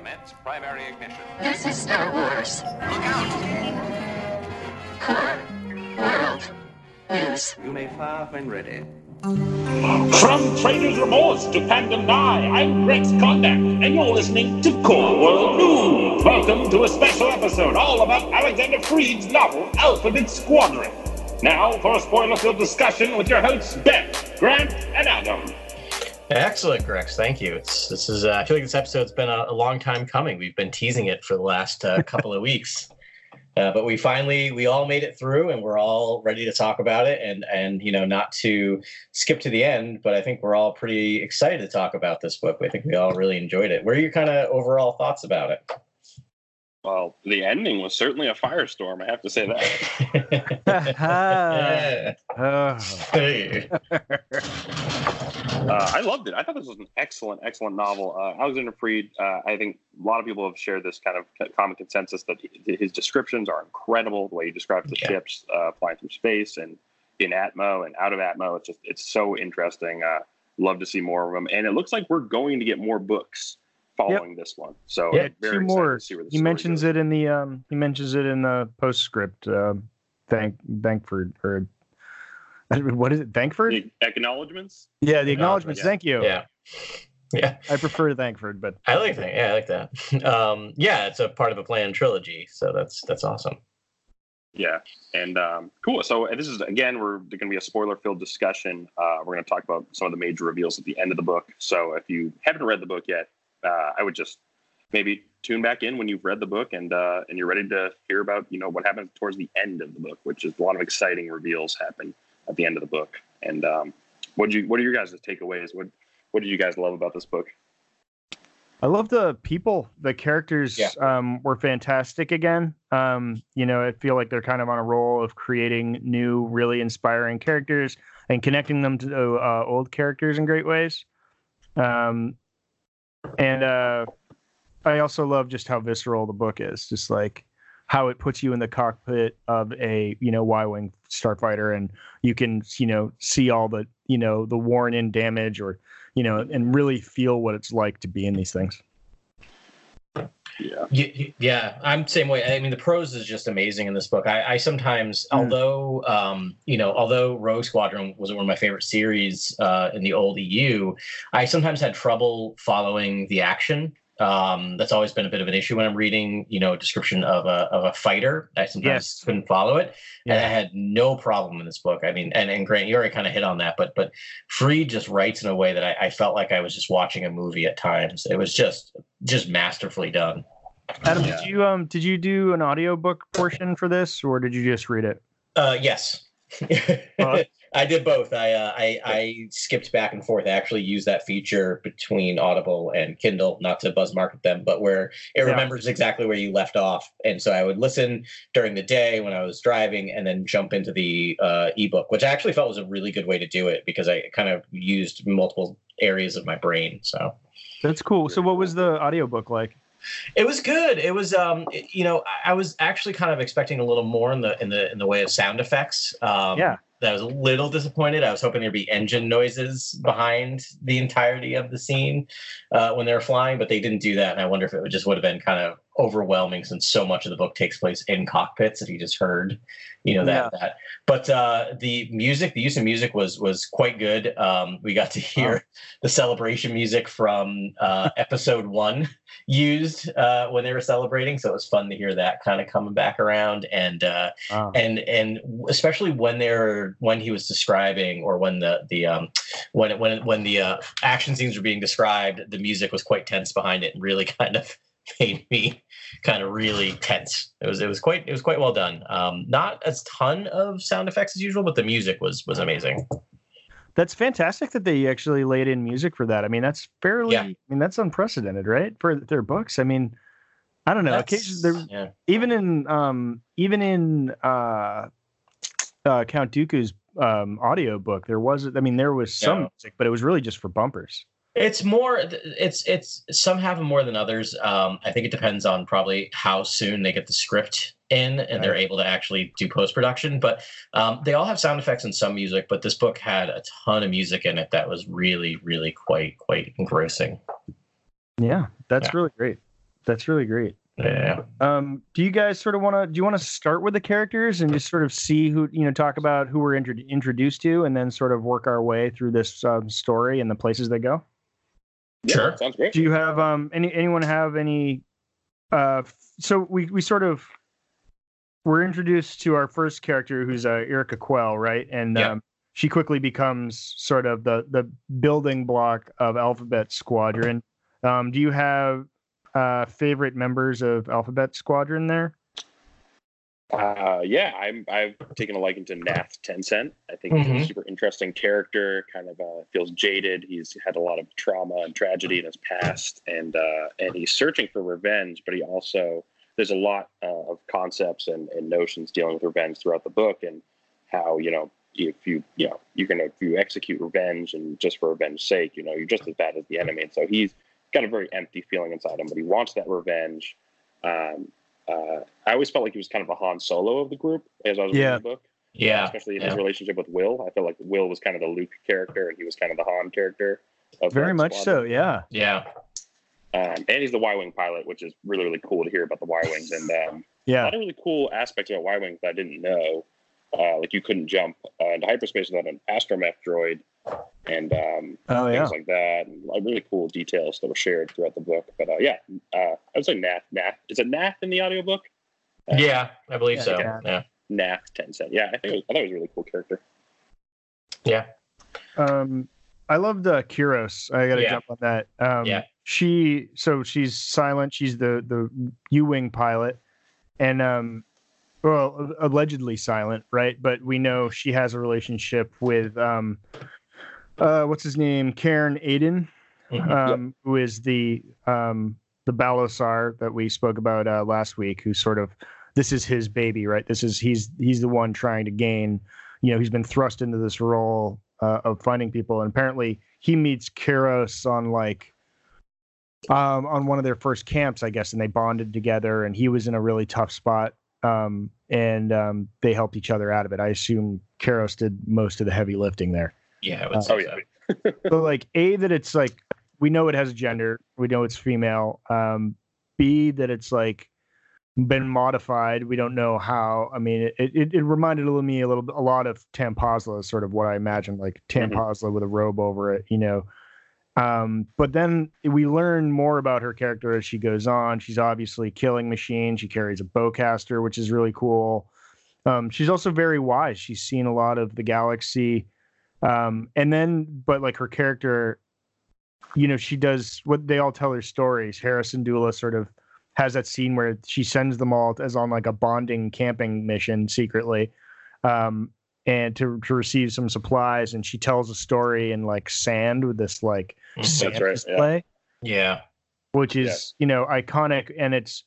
Commence primary ignition. This is Star Wars. Look out! Core World News. You may fire when ready. From Trader's Remorse to Fandom Nigh, I'm Rex Kondak, and you're listening to Core World News. Welcome to a special episode all about Alexander Freed's novel, Alphabet Squadron. Now for a spoiler-filled discussion with your hosts, Ben, Grant, and Adam. Excellent, Rex. Thank you. It's this is. Uh, I feel like this episode's been a, a long time coming. We've been teasing it for the last uh, couple of weeks, uh, but we finally we all made it through, and we're all ready to talk about it. And and you know, not to skip to the end, but I think we're all pretty excited to talk about this book. I think we all really enjoyed it. What are your kind of overall thoughts about it? Well, the ending was certainly a firestorm. I have to say that. Uh, I loved it. I thought this was an excellent, excellent novel. Uh, Alexander Freed. Uh, I think a lot of people have shared this kind of common consensus that his descriptions are incredible. The way he describes the Yeah. ships uh, flying through space and in Atmo and out of Atmo. It's just it's so interesting. Uh, love to see more of them. And it looks like we're going to get more books following this one. So yeah, very two more. to see where He mentions goes. it in the um. He mentions it in the postscript. Um, thank Thankford or what is it? Thankford? The acknowledgments. Yeah, the acknowledgments. yeah. Thank you. Yeah. Yeah. I prefer Thankford, but I like that. Yeah, I like that. Um, yeah, it's a part of a planned trilogy, so that's that's awesome. Yeah, and um, cool. So this is again, we're going to be a spoiler-filled discussion. Uh, we're going to talk about some of the major reveals at the end of the book. So if you haven't read the book yet, uh, I would just maybe tune back in when you've read the book and uh, and you're ready to hear about you know what happens towards the end of the book, which is a lot of exciting reveals happen at the end of the book. And um, what you what are your guys' takeaways? What what did you guys love about this book? I love the people. The characters Yeah. um, were fantastic again. Um, you know, I feel like they're kind of on a roll of creating new, really inspiring characters and connecting them to uh, old characters in great ways. Um, and uh, I also love just how visceral the book is. Just like how it puts you in the cockpit of a you know Y-wing starfighter, and you can you know see all the you know the worn in damage or you know, and really feel what it's like to be in these things. Yeah, Yeah, I'm same way. I mean, the prose is just amazing in this book. I, I sometimes, although um, you know, although Rogue Squadron was one of my favorite series uh, in the old EU, I sometimes had trouble following the action. Um, that's always been a bit of an issue when I'm reading, you know, a description of a of a fighter. I sometimes Yes. couldn't follow it, and I had no problem in this book. I mean, and, and Grant, you already kind of hit on that, but but Freed just writes in a way that I, I felt like I was just watching a movie at times. It was just just masterfully done. Adam, Yeah. did you um did you do an audiobook portion for this or did you just read it? Uh, yes. Well- I did both. I, uh, I I skipped back and forth. I actually used that feature between Audible and Kindle, not to buzz market them, but where it Yeah. remembers exactly where you left off. And so I would listen during the day when I was driving, and then jump into the uh, ebook, which I actually felt was a really good way to do it because I kind of used multiple areas of my brain. So That's cool. So what was the audiobook like? it was good. It was, um, it- you know, I- I was actually kind of expecting a little more in the in the in the way of sound effects. Um, Yeah. I was a little disappointed. I was hoping there'd be engine noises behind the entirety of the scene uh, when they were flying, but they didn't do that. And I wonder if it just would have been kind of overwhelming since so much of the book takes place in cockpits. that you just heard, you know that that. But uh, the music, the use of music was was quite good. Um, we got to hear the celebration music from uh, episode one used uh, when they were celebrating, so it was fun to hear that kind of coming back around and. Uh, Wow. and and especially when they're when he was describing or when the the um when it, when when the uh, action scenes were being described the music was quite tense behind it and really kind of made me kind of really tense it was it was quite it was quite well done um not as ton of sound effects as usual but the music was was amazing That's fantastic that they actually laid in music for that. I mean, that's fairly Yeah. I mean, that's unprecedented, right? For their books. I mean, I don't know. Occasionally yeah even in um even in uh uh Count Dooku's um audio book there was I mean there was some Yeah. music but it was really just for bumpers. It's more. It's it's some have them more than others. Um, I think it depends on probably how soon they get the script in and they're able to actually do post production. But um, they all have sound effects and some music. But this book had a ton of music in it that was really, really quite quite engrossing. Yeah, that's Yeah. really great. That's really great. Yeah. Um, do you guys sort of want to? Do you want to start with the characters and just sort of see who you know talk about who we're intro- introduced to, and then sort of work our way through this um, story and the places they go? Yeah, Sure. sounds great. Do you have um any anyone have any? Uh, so we we sort of we're introduced to our first character, who's uh, Yrica Quell, right? And Yeah. um, she quickly becomes sort of the the building block of Alphabet Squadron. Um, do you have uh, favorite members of Alphabet Squadron there? Uh, yeah, I'm. I've taken a liking to Nath Tensent. I think he's a Mhm. super interesting character. Kind of uh, feels jaded. He's had a lot of trauma and tragedy in his past, and uh, and he's searching for revenge. But he also there's a lot uh, of concepts and, and notions dealing with revenge throughout the book, and how you know if you you know you're gonna if you execute revenge and just for revenge's sake, you know you're just as bad as the enemy. And so he's got a very empty feeling inside him, but he wants that revenge. Um, uh, I always felt like he was kind of a Han Solo of the group as I was Yeah. reading the book, Yeah. especially in yeah. his relationship with Wyl. I felt like Wyl was kind of the Luke character, and he was kind of the Han character. Of Very that much so, yeah. Yeah. Um, and he's the Y wing pilot, which is really really cool to hear about the Y wings, and um, a Yeah. lot of really cool aspects about Y wings that I didn't know. Uh, like you couldn't jump uh, into hyperspace without an astromech droid, and um, Oh yeah. things like that, and like really cool details that were shared throughout the book. But uh, yeah, uh, I would say Nath. Nath is it Nath in the audiobook? Yeah, I believe Yeah, so. yeah. Yeah. Nath Tensent. Yeah, I think it was, I thought it was a really cool character. Yeah. Um, I loved uh, Kairos. I got to Yeah. jump on that. Um, Yeah. She so she's silent. She's the the U wing pilot, and um, well, allegedly silent, right? But we know she has a relationship with um, uh, what's his name, Caern Adan, Mhm. um, who is the um the Balosar that we spoke about uh, last week, who sort of this is his baby, right? This is he's he's the one trying to gain. You know, he's been thrust into this role uh, of finding people, and apparently he meets Kairos on like um on one of their first camps, I guess, and they bonded together, and he was in a really tough spot. Um, and um, they helped each other out of it. I assume Kairos did most of the heavy lifting there Yeah. I Uh, say Oh yeah, so. but like a that it's like we know it has a gender we know it's female um b that it's like been modified we don't know how i mean it it, it reminded me a little bit a lot of tampasla sort of what i imagined like Mhm. with a robe over it you know um but then we learn more about her character as she goes on she's obviously killing machine she carries a bowcaster which is really cool um she's also very wise she's seen a lot of the galaxy um and then but like her character you know she does what they all tell her stories Hera Syndulla sort of has that scene where she sends them all as on like a bonding camping mission secretly um and to, to receive some supplies and she tells a story in like sand with this like Mhm. sand right, display Yeah. which is you know iconic and it's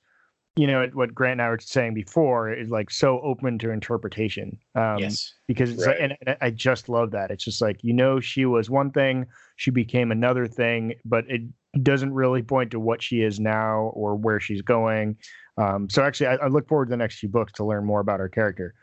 you know what grant and i were saying before is like so open to interpretation um yes. because it's Right. like, and, I just love that. It's just like you know she was one thing, she became another thing, but it doesn't really point to what she is now or where she's going. Um, so actually, I, I look forward to the next few books to learn more about her character.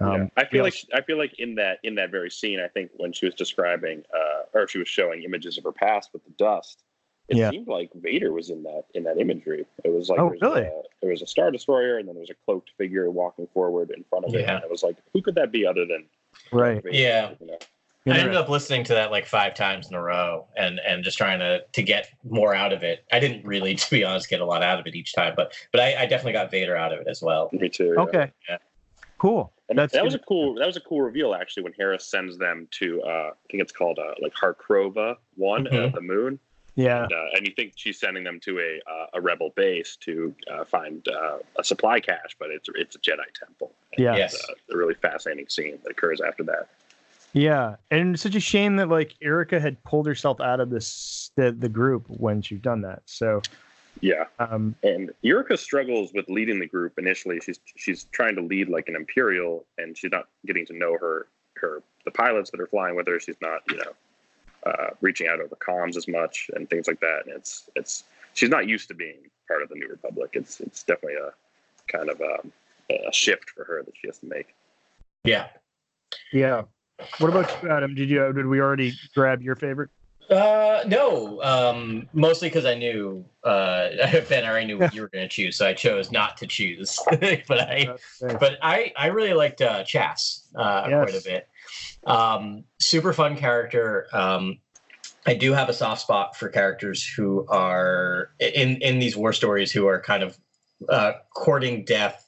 Um, yeah. I feel like I feel like in that in that very scene, I think when she was describing uh, or she was showing images of her past with the dust, it Yeah. seemed like Vader was in that in that imagery. It was like Oh, there was really? a, there was a star destroyer and then there was a cloaked figure walking forward in front of it. And it was like, who could that be other than right. Vader? Yeah. You know? I ended up listening to that like five times in a row and and just trying to to get more out of it. I didn't really, to be honest, get a lot out of it each time, but but I, I definitely got Vader out of it as well. Me too. yeah. Okay. Yeah. Cool. And That's that was a cool that was a cool reveal actually when Hera sends them to uh, I think it's called uh, like Harkrova one uh, Mhm. the moon Yeah. and, uh, and you think she's sending them to a uh, a rebel base to uh, find uh, a supply cache, but it's it's a Jedi temple. Yeah. Yes. Uh, a really fascinating scene that occurs after that. Yeah. And it's such a shame that like Yrica had pulled herself out of this the, the group when she'd done that. So Yeah, um and Yrica struggles with leading the group initially. She's she's trying to lead like an imperial, and she's not getting to know her her the pilots that are flying with her. She's not you know uh, reaching out over comms as much and things like that. And it's it's she's not used to being part of the New Republic. It's it's definitely a kind of um, a shift for her that she has to make. Yeah. yeah. What about you, Adam? Did you did we already grab your favorite? Uh, no, um, mostly because I knew uh, Ben I already knew what you were going to choose, so I chose not to choose. but I, but I, I really liked uh, Chass uh, Yes. quite a bit. Um, super fun character. Um, I do have a soft spot for characters who are in in these war stories who are kind of uh, courting death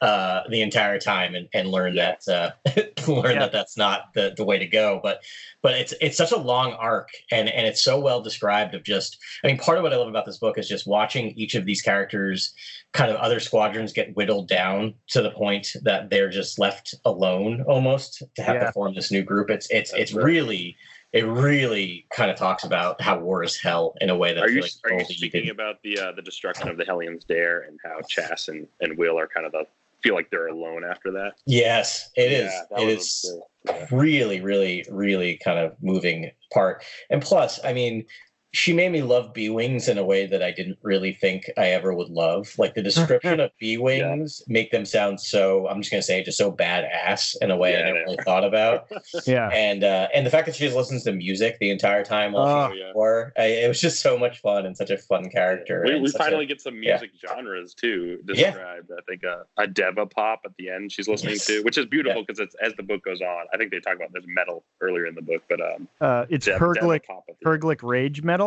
uh, the entire time and, and learn that uh, learn Yeah. that that's not the, the way to go. But but it's it's such a long arc and and it's so well described of just I mean part of what I love about this book is just watching each of these characters kind of other squadrons get whittled down to the point that they're just left alone almost to have Yeah. to form this new group. It's it's That's it's right. really it really kind of talks about how war is hell in a way that I Are feel you like are you speaking about the uh, the destruction of the Hellions Dare and how Chass and, and Wyl are kind of the feel like they're alone after that? Yes, it is. Yeah, that is yeah. really, really, really kind of moving part. And plus, I mean, she made me love B-wings in a way that I didn't really think I ever would love. Like the description of B-wings make them sound so I'm just gonna say just so badass in a way I never really thought about. Yeah. And uh and the fact that she just listens to music the entire time while Oh, she's yeah. I, it was just so much fun and such a fun character. We, we such a- finally get some yeah. music genres too Yeah. described. I think uh, a Deva pop at the end she's listening Yes. to, which is beautiful because it's as the book goes on. I think they talk about there's metal earlier in the book, but um, Uh, it's Dev- Deva Herglic pop at. Herglic Rage Metal.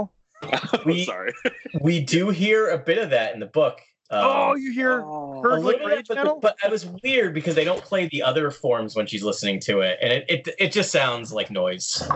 We- Sorry. we do hear a bit of that in the book. Um, oh, you hear a Herglic little bit, but, Metal? but it was weird because they don't play the other forms when she's listening to it, and it it, it just sounds like noise.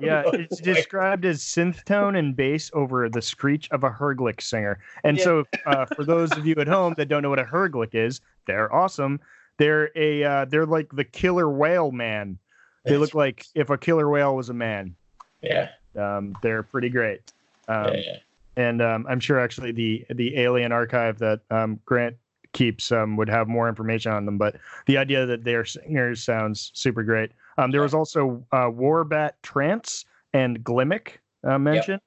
Yeah, it's described as synth tone and bass over the screech of a Herglic singer. And Yeah. so, uh, for those of you at home that don't know what a Herglic is, they're awesome. They're a uh, they're like the killer whale man. They look like if a killer whale was a man. yeah, Um, they're pretty great. Um, yeah, yeah. and um, I'm sure actually the the Alien Archive that um, Grant keeps um, would have more information on them. But the idea that they're singers sounds super great. Um, there was also uh, Warbat Trance and Glimmik uh, mentioned,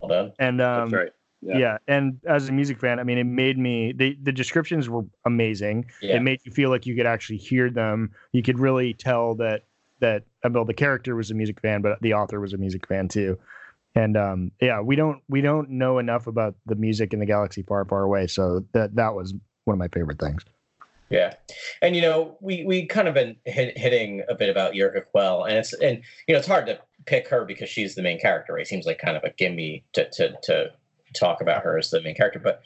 Hold on. and um, That's right. yeah. Yeah. And as a music fan, I mean, it made me the the descriptions were amazing. Yeah, It made you feel like you could actually hear them. You could really tell that that well, the character was a music fan, but the author was a music fan too. And um, yeah, we don't we don't know enough about the music in the galaxy far, far away. So that that was one of my favorite things. yeah. And you know, we we kind of been hit, hitting a bit about Yrica Quell, and it's and you know it's hard to pick her because she's the main character. It seems like kind of a gimme to to to talk about her as the main character, but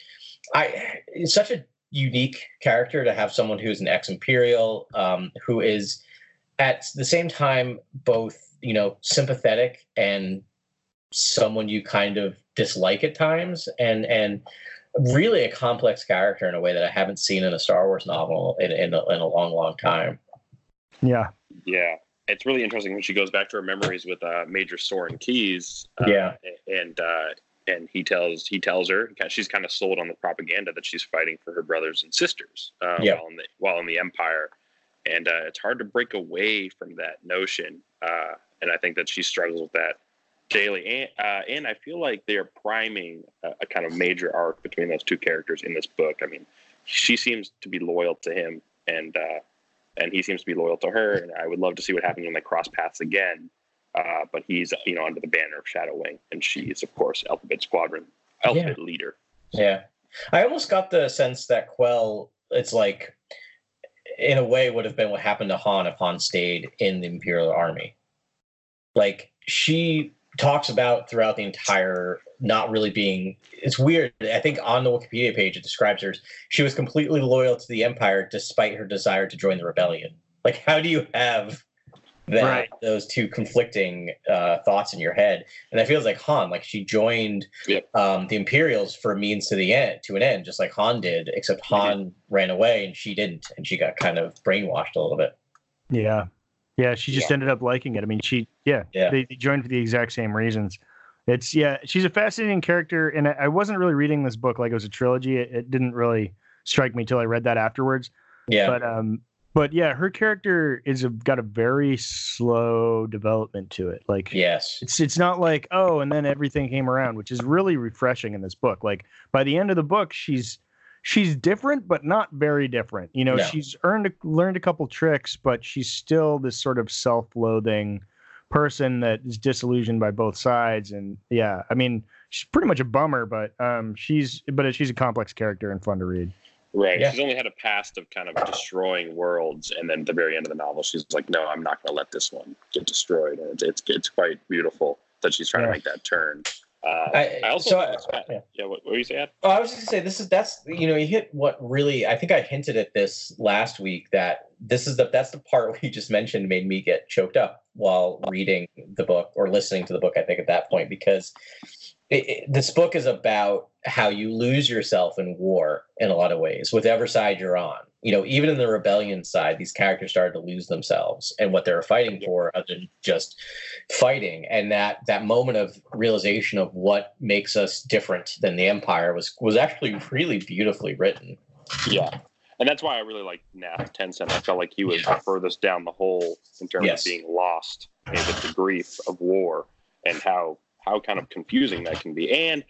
I it's such a unique character to have someone who's an ex-imperial um, who is at the same time both you know sympathetic and someone you kind of dislike at times and and really a complex character in a way that I haven't seen in a Star Wars novel in in a, in a long long time. Yeah, Yeah, it's really interesting when she goes back to her memories with uh, Major Soran Keize. Uh, Yeah. and uh, and he tells he tells her she's kind of sold on the propaganda that she's fighting for her brothers and sisters uh, Yeah. while in the while in the Empire, and uh, it's hard to break away from that notion. Uh, and I think that she struggles with that daily. And uh, and I feel like they're priming a, a kind of major arc between those two characters in this book. I mean, she seems to be loyal to him, and uh, and he seems to be loyal to her. And I would love to see what happens when they cross paths again. Uh, but he's you know under the banner of Shadow Wing, and she is of course Alphabet Squadron, Alphabet leader. Yeah, I almost got the sense that Quell, it's like, in a way, would have been what happened to Han if Han stayed in the Imperial Army. Like she talks about throughout the entire not really being it's weird i think on the wikipedia page it describes her she was completely loyal to the empire despite her desire to join the rebellion like how do you have that Right. those two conflicting uh, thoughts in your head and that feels like han like she joined Yep. um, the imperials for a means to the end to an end just like han did except Mm-hmm. han ran away and she didn't and she got kind of brainwashed a little bit yeah, yeah. She just ended up liking it. I mean, she yeah, Yeah. They, they joined for the exact same reasons. It's yeah, she's a fascinating character, and I, I wasn't really reading this book like it was a trilogy. It, it didn't really strike me till I read that afterwards. yeah But um, but yeah, her character is a, got a very slow development to it. Like yes it's it's not like oh, and then everything came around, which is really refreshing in this book. Like by the end of the book, she's she's different, but not very different. You know, No. she's earned learned a couple tricks, but she's still this sort of self-loathing person that is disillusioned by both sides. And yeah, I mean, she's pretty much a bummer, but um, she's but she's a complex character and fun to read. Right. Yeah. She's only had a past of kind of destroying worlds, and then at the very end of the novel, she's like, "No, I'm not going to let this one get destroyed." And it's it's, it's quite beautiful that she's trying Yeah. to make that turn. Uh, I- I, also so I- yeah. yeah. What, what were you saying? Oh, I was just gonna say this is that's you know you hit what really I think I hinted at this last week that this is the that's the part where you just mentioned made me get choked up while reading the book or listening to the book I think at that point because it, it, this book is about how you lose yourself in war in a lot of ways whatever side you're on you know even in the rebellion side these characters started to lose themselves and what they were fighting for other than just fighting and that that moment of realization of what makes us different than the empire was was actually really beautifully written Yeah. And that's why I really like Nath Tensent. I felt like he was Yeah. the furthest down the hole in terms Yes. of being lost and with the grief of war and how how kind of confusing that can be. And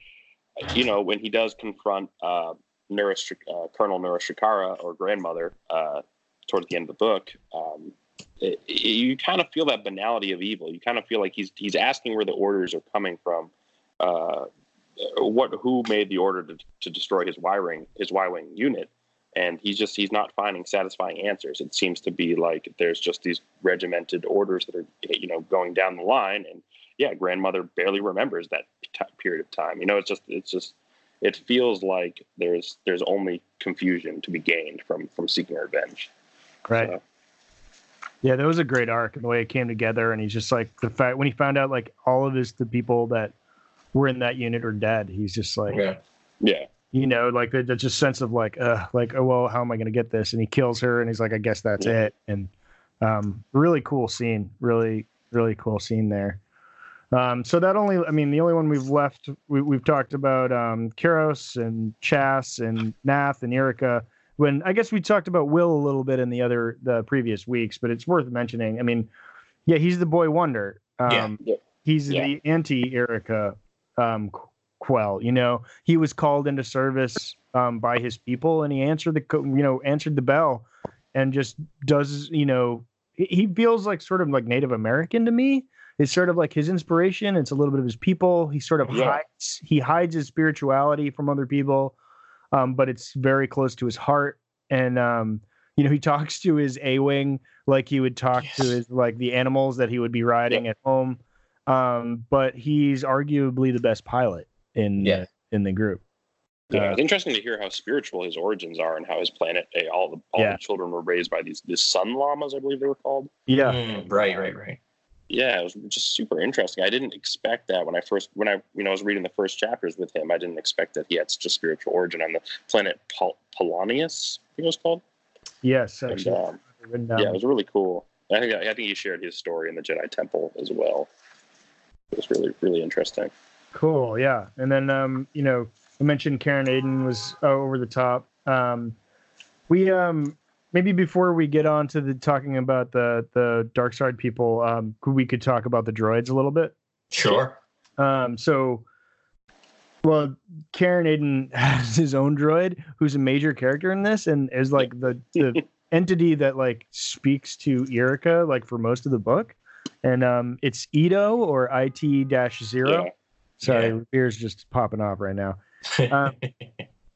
you know, when he does confront uh, Neurosh- uh, Colonel Neuroshikara or grandmother uh, towards the end of the book, um, it, it- you kind of feel that banality of evil. You kind of feel like he's he's asking where the orders are coming from. Uh, what who made the order to, to destroy his wiring his Y-wing unit? and he's just he's not finding satisfying answers it seems to be like there's just these regimented orders that are you know going down the line and yeah grandmother barely remembers that t- period of time you know it's just it's just it feels like there's there's only confusion to be gained from from seeking revenge Right. So, Yeah, that was a great arc and the way it came together. And he's just like the fact when he found out like all of his the people that were in that unit are dead. He's just like, yeah yeah you know, like the, the just sense of like, uh, like oh well, how am I going to get this? And he kills her, and he's like, I guess that's Yeah. it. And um, really cool scene, really really cool scene there. Um, so that only, I mean, the only one we've left, we, we've talked about um, Kairos and Chass and Nath and Yrica. When I guess we talked about Wyl a little bit in the other the previous weeks, but it's worth mentioning. I mean, yeah, he's the boy wonder. Um, Yeah. Yeah. He's Yeah. the anti Yrica um, Quell. You know, he was called into service um, by his people, and he answered the you know answered the bell, and just does you know he- he feels like sort of like Native American to me. It's sort of like his inspiration. It's a little bit of his people. He sort of Yeah. hides he hides his spirituality from other people, um, but it's very close to his heart. And um, you know, he talks to his A wing like he would talk to his like the animals that he would be riding at home. Um, but he's arguably the best pilot in Yeah. in the group. yeah Uh, it's interesting to hear how spiritual his origins are and how his planet eh, all the all Yeah. the children were raised by these these sun llamas i believe they were called Yeah, Mm, right right right yeah, it was just super interesting. I didn't expect that when I first when I you know was reading the first chapters with him. I didn't expect that he had such a spiritual origin on the planet Pol- Polonius. I think it was called. yes, And, um, yeah, it was really cool. I think I think he shared his story in the Jedi Temple as well. It was really really interesting. Cool, yeah. And then um, you know, I mentioned Caern Adan was uh, over the top. Um, we um maybe before we get on to the talking about the the dark side people, um, we could talk about the droids a little bit. sure Um, so, well, Caern Adan has his own droid who's a major character in this and is like the the entity that like speaks to Yrica like for most of the book. And um, it's Ito or IT dash zero. Sorry, Yeah. beer's just popping off right now. Um,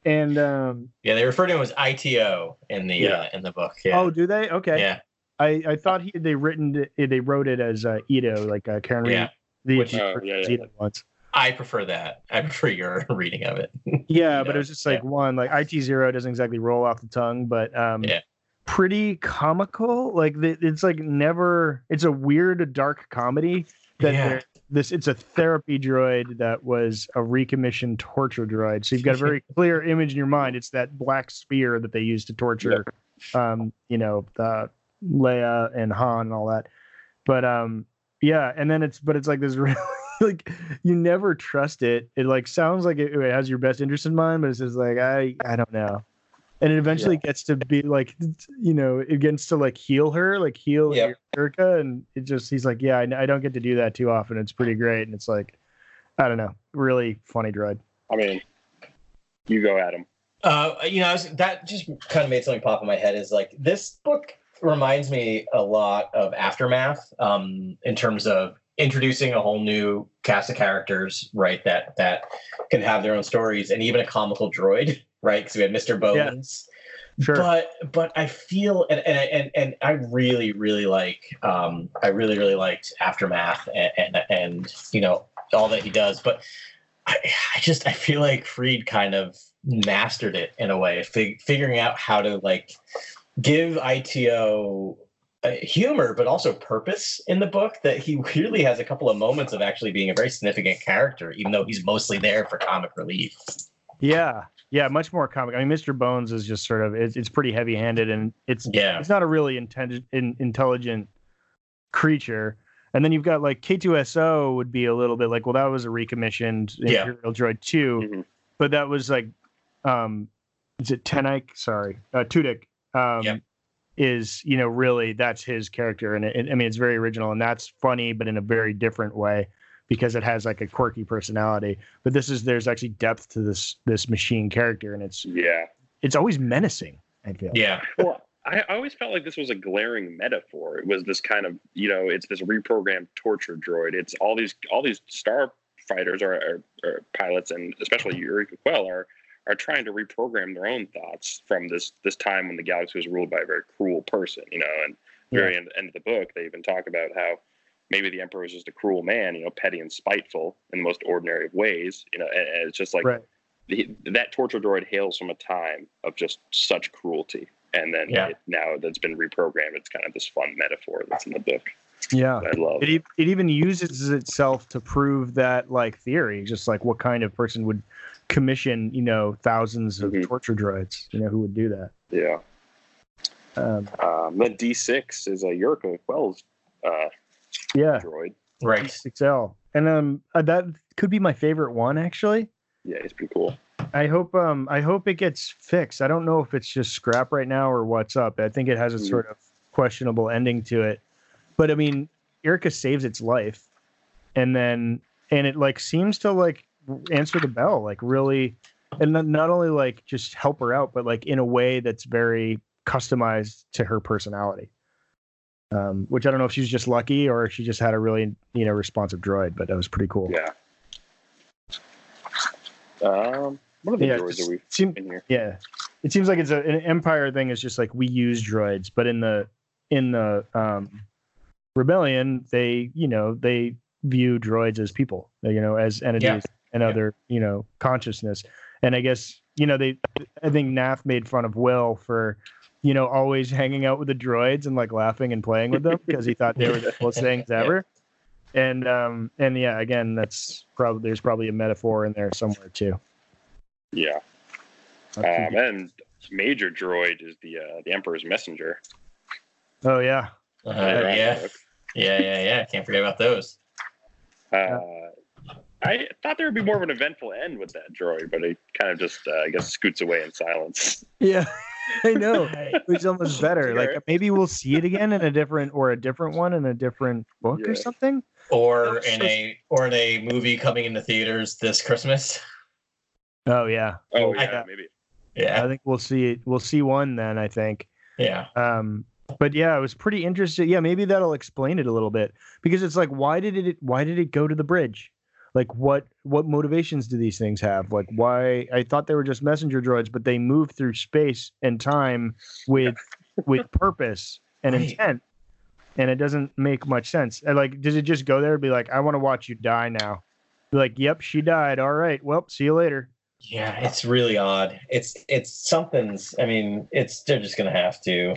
And um, yeah they refer to him as ito in the Yeah. uh, in the book yeah oh, do they? Okay. yeah I, I thought he they written it, they wrote it as uh, Ito, like uh, Caern Yeah. The Which- Oh, yeah, yeah. Once. i prefer that i prefer your reading of it Yeah, but Yeah, it was just like one, like IT zero doesn't exactly roll off the tongue, but um, Yeah. pretty comical. Like the, it's like never. It's a weird dark comedy that Yeah. there- this. It's a therapy droid that was a recommissioned torture droid. So you've got a very clear image in your mind. It's that black sphere that they used to torture, um, you know, the Leia and Han and all that. But um, yeah, and then it's but it's like this really like you never trust it. It like sounds like it, it has your best interest in mind, but it's just like I I don't know. And it eventually gets to be like you know it gets to like heal her, like heal Yep. Yrica, and it just he's like yeah I, I don't get to do that too often. It's pretty great, and it's like I don't know, really funny droid. I mean, you go Adam. Uh, you know, I was, that just kind of made something pop in my head. Is like this book reminds me a lot of Aftermath um, in terms of introducing a whole new cast of characters, right? That that can have their own stories, and even a comical droid, right? Because we had Mr. Bones. Sure. But but I feel and and and, and I really really like um, I really really liked Aftermath and, and and you know all that he does, but I, I just I feel like Freed kind of mastered it in a way, fig- figuring out how to like give ITO uh, humor, but also purpose in the book. That he really has a couple of moments of actually being a very significant character, even though he's mostly there for comic relief. Yeah, yeah, much more comic. I mean, Mr. Bones is just sort of it's, it's pretty heavy-handed, and it's Yeah, it's not a really intelligent in, intelligent creature. And then you've got like K2SO would be a little bit like, well, that was a recommissioned Yeah. Imperial Droid 2, Mhm. but that was like, um, is it Tenik? Sorry, uh, Tudyk. Um, Yep. Is you know really that's his character, and it, I mean it's very original, and that's funny, but in a very different way because it has like a quirky personality. But this is there's actually depth to this this machine character, and it's Yeah. it's always menacing. I feel. yeah, Well, I I always felt like this was a glaring metaphor. It was this kind of, you know, it's this reprogrammed torture droid. It's all these all these star fighters or, or, or pilots, and especially Yrica Quell are are trying to reprogram their own thoughts from this this time when the galaxy was ruled by a very cruel person. You know, and very end, end of the book, they even talk about how maybe the emperor is just a cruel man, you know, petty and spiteful in the most ordinary of ways. You know, and, and it's just like Right. the, that torture droid hails from a time of just such cruelty and then Yeah. it, now that's been reprogrammed it's kind of this fun metaphor that's in the book Yeah. i love It, it even uses itself to prove that like theory, just like what kind of person would commission, you know, thousands of Mhm. torture droids, you know, who would do that. yeah Um, um, the d6 is a Yrica Quell's uh, yeah, droid right. 6L. And um uh, that could be my favorite one actually. yeah he's pretty cool I hope um I hope it gets fixed. I don't know if it's just scrap right now or what's up. I think it has a Mhm. sort of questionable ending to it. But I mean, Yrica saves its life and then and it like seems to like answer the bell like really and not, not only like just help her out but like in a way that's very customized to her personality. Um, which I don't know if she's just lucky or if she just had a really you know responsive droid, but that was pretty cool. yeah um what are the Yeah, droids just that we seem- in here Yeah, it seems like it's a, an empire thing. Is just like we use droids, but in the in the um, rebellion, they you know they view droids as people, you know, as entities and Yeah. other you know consciousness. And I guess you know they. I think Nath made fun of Wyl for you know always hanging out with the droids and like laughing and playing with them because he thought they were the coolest things Yeah. ever. And um and yeah, again, that's probably there's probably a metaphor in there somewhere too. yeah um, and major droid is the uh, the emperor's messenger oh yeah, Uh, Later on in the yeah, yeah, yeah, yeah. Can't forget about those. Uh, I thought there would be more of an eventful end with that droid, but it kind of just, uh, I guess, scoots away in silence. Yeah, I know. Which is almost better. Like maybe we'll see it again in a different or a different one in a different book Yeah. or something. Or That's in so- a or in a movie coming into theaters this Christmas. Oh yeah. Oh, I- yeah, maybe. I think we'll see it. We'll see one then. I think. yeah, Um, but yeah, I was pretty interested. Yeah, maybe that'll explain it a little bit because it's like, why did it? Why did it go to the bridge? Like, what what motivations do these things have? Like, why? I thought they were just messenger droids, but they move through space and time with with purpose and Right. intent, and it doesn't make much sense. And like, does it just go there and be like, I want to watch you die now? Be like, yep, she died. All right, well, see you later. yeah. It's really odd. It's it's something's. I mean, it's they're just gonna have to.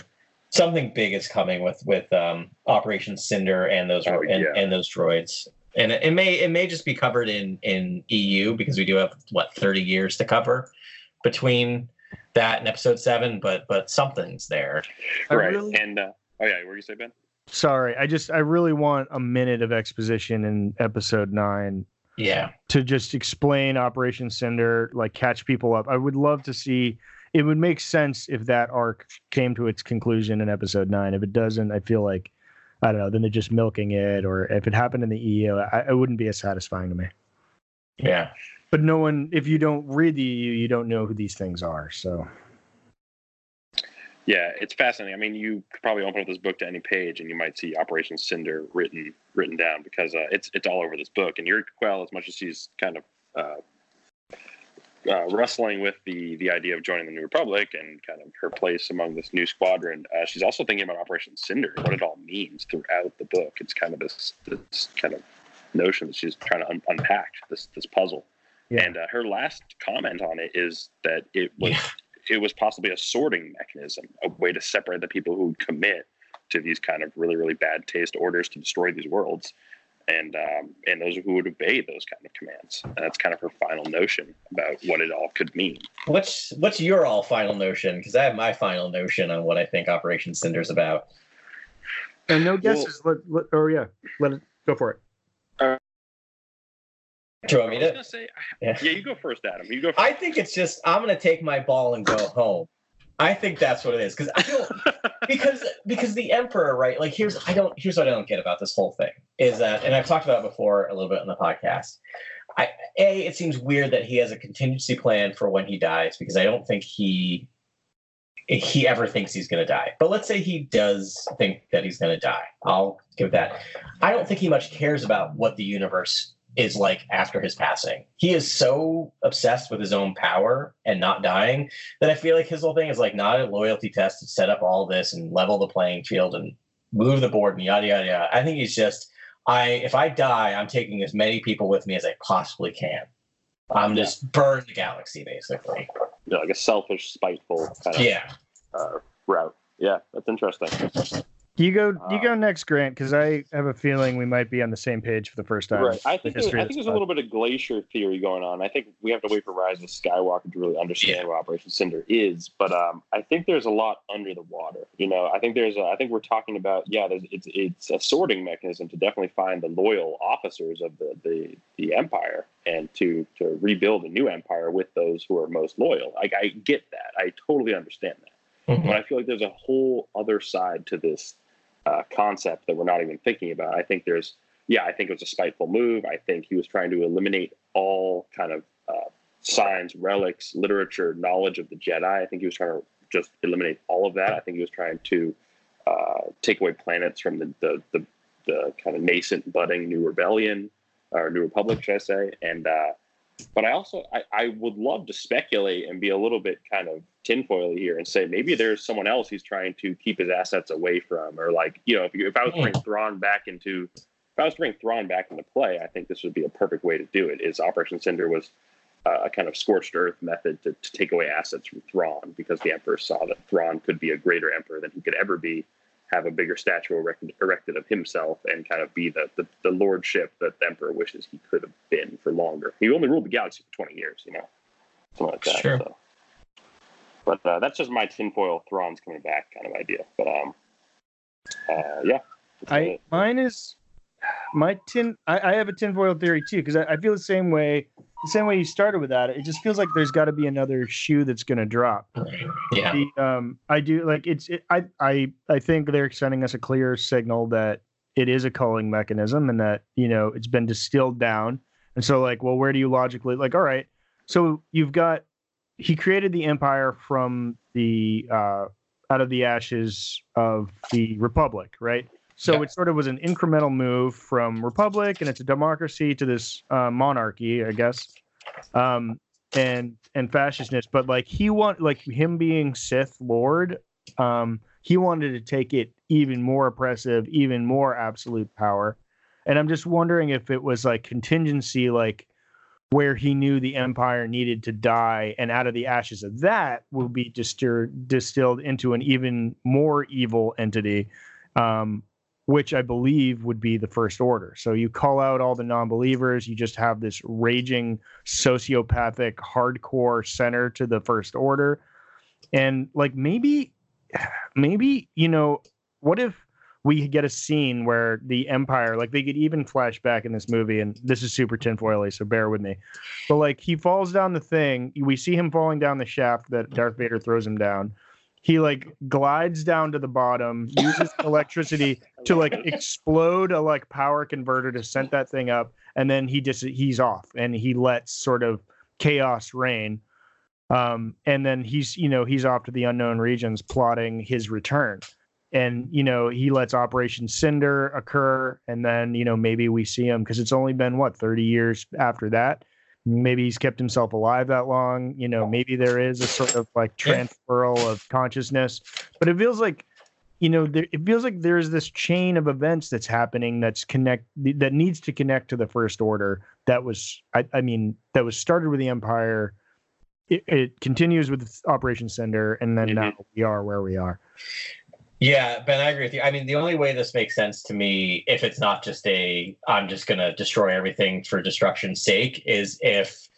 Something big is coming with with um, Operation Cinder and those Oh, and, yeah. and those droids. And it, it may it may just be covered in in EU because we do have what thirty years to cover between that and episode seven, but but something's there. I right. really- And, uh, oh, yeah, what were you say, Ben? Sorry, I just I really want a minute of exposition in episode nine Yeah, to just explain Operation Cinder, like catch people up. I would love to see. It would make sense if that arc came to its conclusion in episode nine. If it doesn't, I feel like I don't know. Then they're just milking it, or if it happened in the EU, I, it wouldn't be as satisfying to me. yeah. But no one, if you don't read the EU, you don't know who these things are. So Yeah, it's fascinating. I mean, you could probably open up this book to any page, and you might see Operation Cinder written written down because uh, it's it's all over this book. And Yuri Quell, as much as she's kind of uh, uh, wrestling with the the idea of joining the New Republic and kind of her place among this new squadron, uh, she's also thinking about Operation Cinder, what it all means throughout the book. It's kind of this this kind of notion that she's trying to un- unpack this this puzzle. Yeah. And uh, her last comment on it is that it was it was possibly a sorting mechanism, a way to separate the people who would commit to these kind of really really bad taste orders to destroy these worlds, and um, and those who would obey those kind of commands. And that's kind of her final notion about what it all could mean. What's what's your all final notion? Because I have my final notion on what I think Operation Cinder's about. And no guesses. let, let, oh yeah, let it go for it. Do you want me I was to? gonna say, Yeah. yeah, you go first, Adam. You go first. I think it's just I'm gonna take my ball and go home. I think that's what it is because I don't because because the emperor right like here's I don't here's what I don't get about this whole thing is that and I've talked about it before a little bit on the podcast. I a it seems weird that he has a contingency plan for when he dies because I don't think he he ever thinks he's going to die. But let's say he does think that he's going to die. I'll give that. I don't think he much cares about what the universe is like after his passing. He is so obsessed with his own power and not dying that I feel like his whole thing is like not a loyalty test to set up all this and level the playing field and move the board and yada yada yada. I think he's just I if I die, I'm taking as many people with me as I possibly can. I'm just burn the galaxy basically. Yeah, like a selfish, spiteful kind of Yeah. uh, route. Yeah, that's interesting. You go. You go next, Grant, because I have a feeling we might be on the same page for the first time. Right. I think, there's, history I think this there's a little bit of glacier theory going on. I think we have to wait for Rise of Skywalker to really understand what Operation Cinder is. But um, I think there's a lot under the water. You know, I think there's. A, I think we're talking about yeah. There's, it's it's a sorting mechanism to definitely find the loyal officers of the the, the empire and to to rebuild a new empire with those who are most loyal. Like I get that. I totally understand that. Mhm. But I feel like there's a whole other side to this uh, concept that we're not even thinking about. I think there's, yeah, I think it was a spiteful move. I think he was trying to eliminate all kind of uh, signs, relics, literature, knowledge of the Jedi. I think he was trying to just eliminate all of that. I think he was trying to uh, take away planets from the, the, the, the kind of nascent, budding new rebellion or new republic, should I say? And uh, but I also I, I would love to speculate and be a little bit kind of tinfoily here and say maybe there's someone else he's trying to keep his assets away from, or like you know if you, if I was to bring Thrawn back into if I was to bring Thrawn back into play, I think this would be a perfect way to do it. Is Operation Cinder was uh, a kind of scorched earth method to, to take away assets from Thrawn because the Emperor saw that Thrawn could be a greater Emperor than he could ever be, have a bigger statue erected, erected of himself, and kind of be the, the, the lordship that the Emperor wishes he could have been for longer. He only ruled the galaxy for 20 years, you know, something like that. Sure. So. But uh, that's just my tinfoil Thrawn's coming back kind of idea. But um, uh, yeah. I mine is my tin. I, I have a tinfoil theory too because I, I feel the same way. The same way you started with that. It just feels like there's got to be another shoe that's going to drop. Yeah. The, um, I do like it's. It, I I I think they're sending us a clear signal that it is a culling mechanism and that you know it's been distilled down. And so like, well, where do you logically like? All right, so you've got he created the empire from the uh, out of the ashes of the republic, right? So Yeah. it sort of was an incremental move from republic and it's a democracy to this uh, monarchy, I guess, um, and and fascistness. But like he want like him being Sith Lord, um, he wanted to take it even more oppressive, even more absolute power. And I'm just wondering if it was like contingency, like where he knew the empire needed to die, and out of the ashes of that will be distir- distilled into an even more evil entity, um, which I believe would be the First Order. So you call out all the non believers, you just have this raging, sociopathic, hardcore center to the First Order. And like maybe, maybe, you know, what if we get a scene where the empire like they could even flash back in this movie and this is super tinfoily so bear with me but like he falls down the thing we see him falling down the shaft that darth vader throws him down he like glides down to the bottom uses electricity to like explode a like power converter to send that thing up and then he just he's off and he lets sort of chaos reign Um, and then he's, you know, he's off to the unknown regions plotting his return. And, you know, he lets Operation Cinder occur. And then, you know, maybe we see him because it's only been, what, 30 years after that? Maybe he's kept himself alive that long. You know, maybe there is a sort of like transferal of consciousness. But it feels like, you know, there, it feels like there's this chain of events that's happening that's connect that needs to connect to the First Order. That was, I, I mean, that was started with the Empire. It, it continues with Operation Cinder, and then Mhm. now we are where we are. Yeah, Ben, I agree with you. I mean, the only way this makes sense to me, if it's not just a I'm just gonna destroy everything for destruction's sake, is if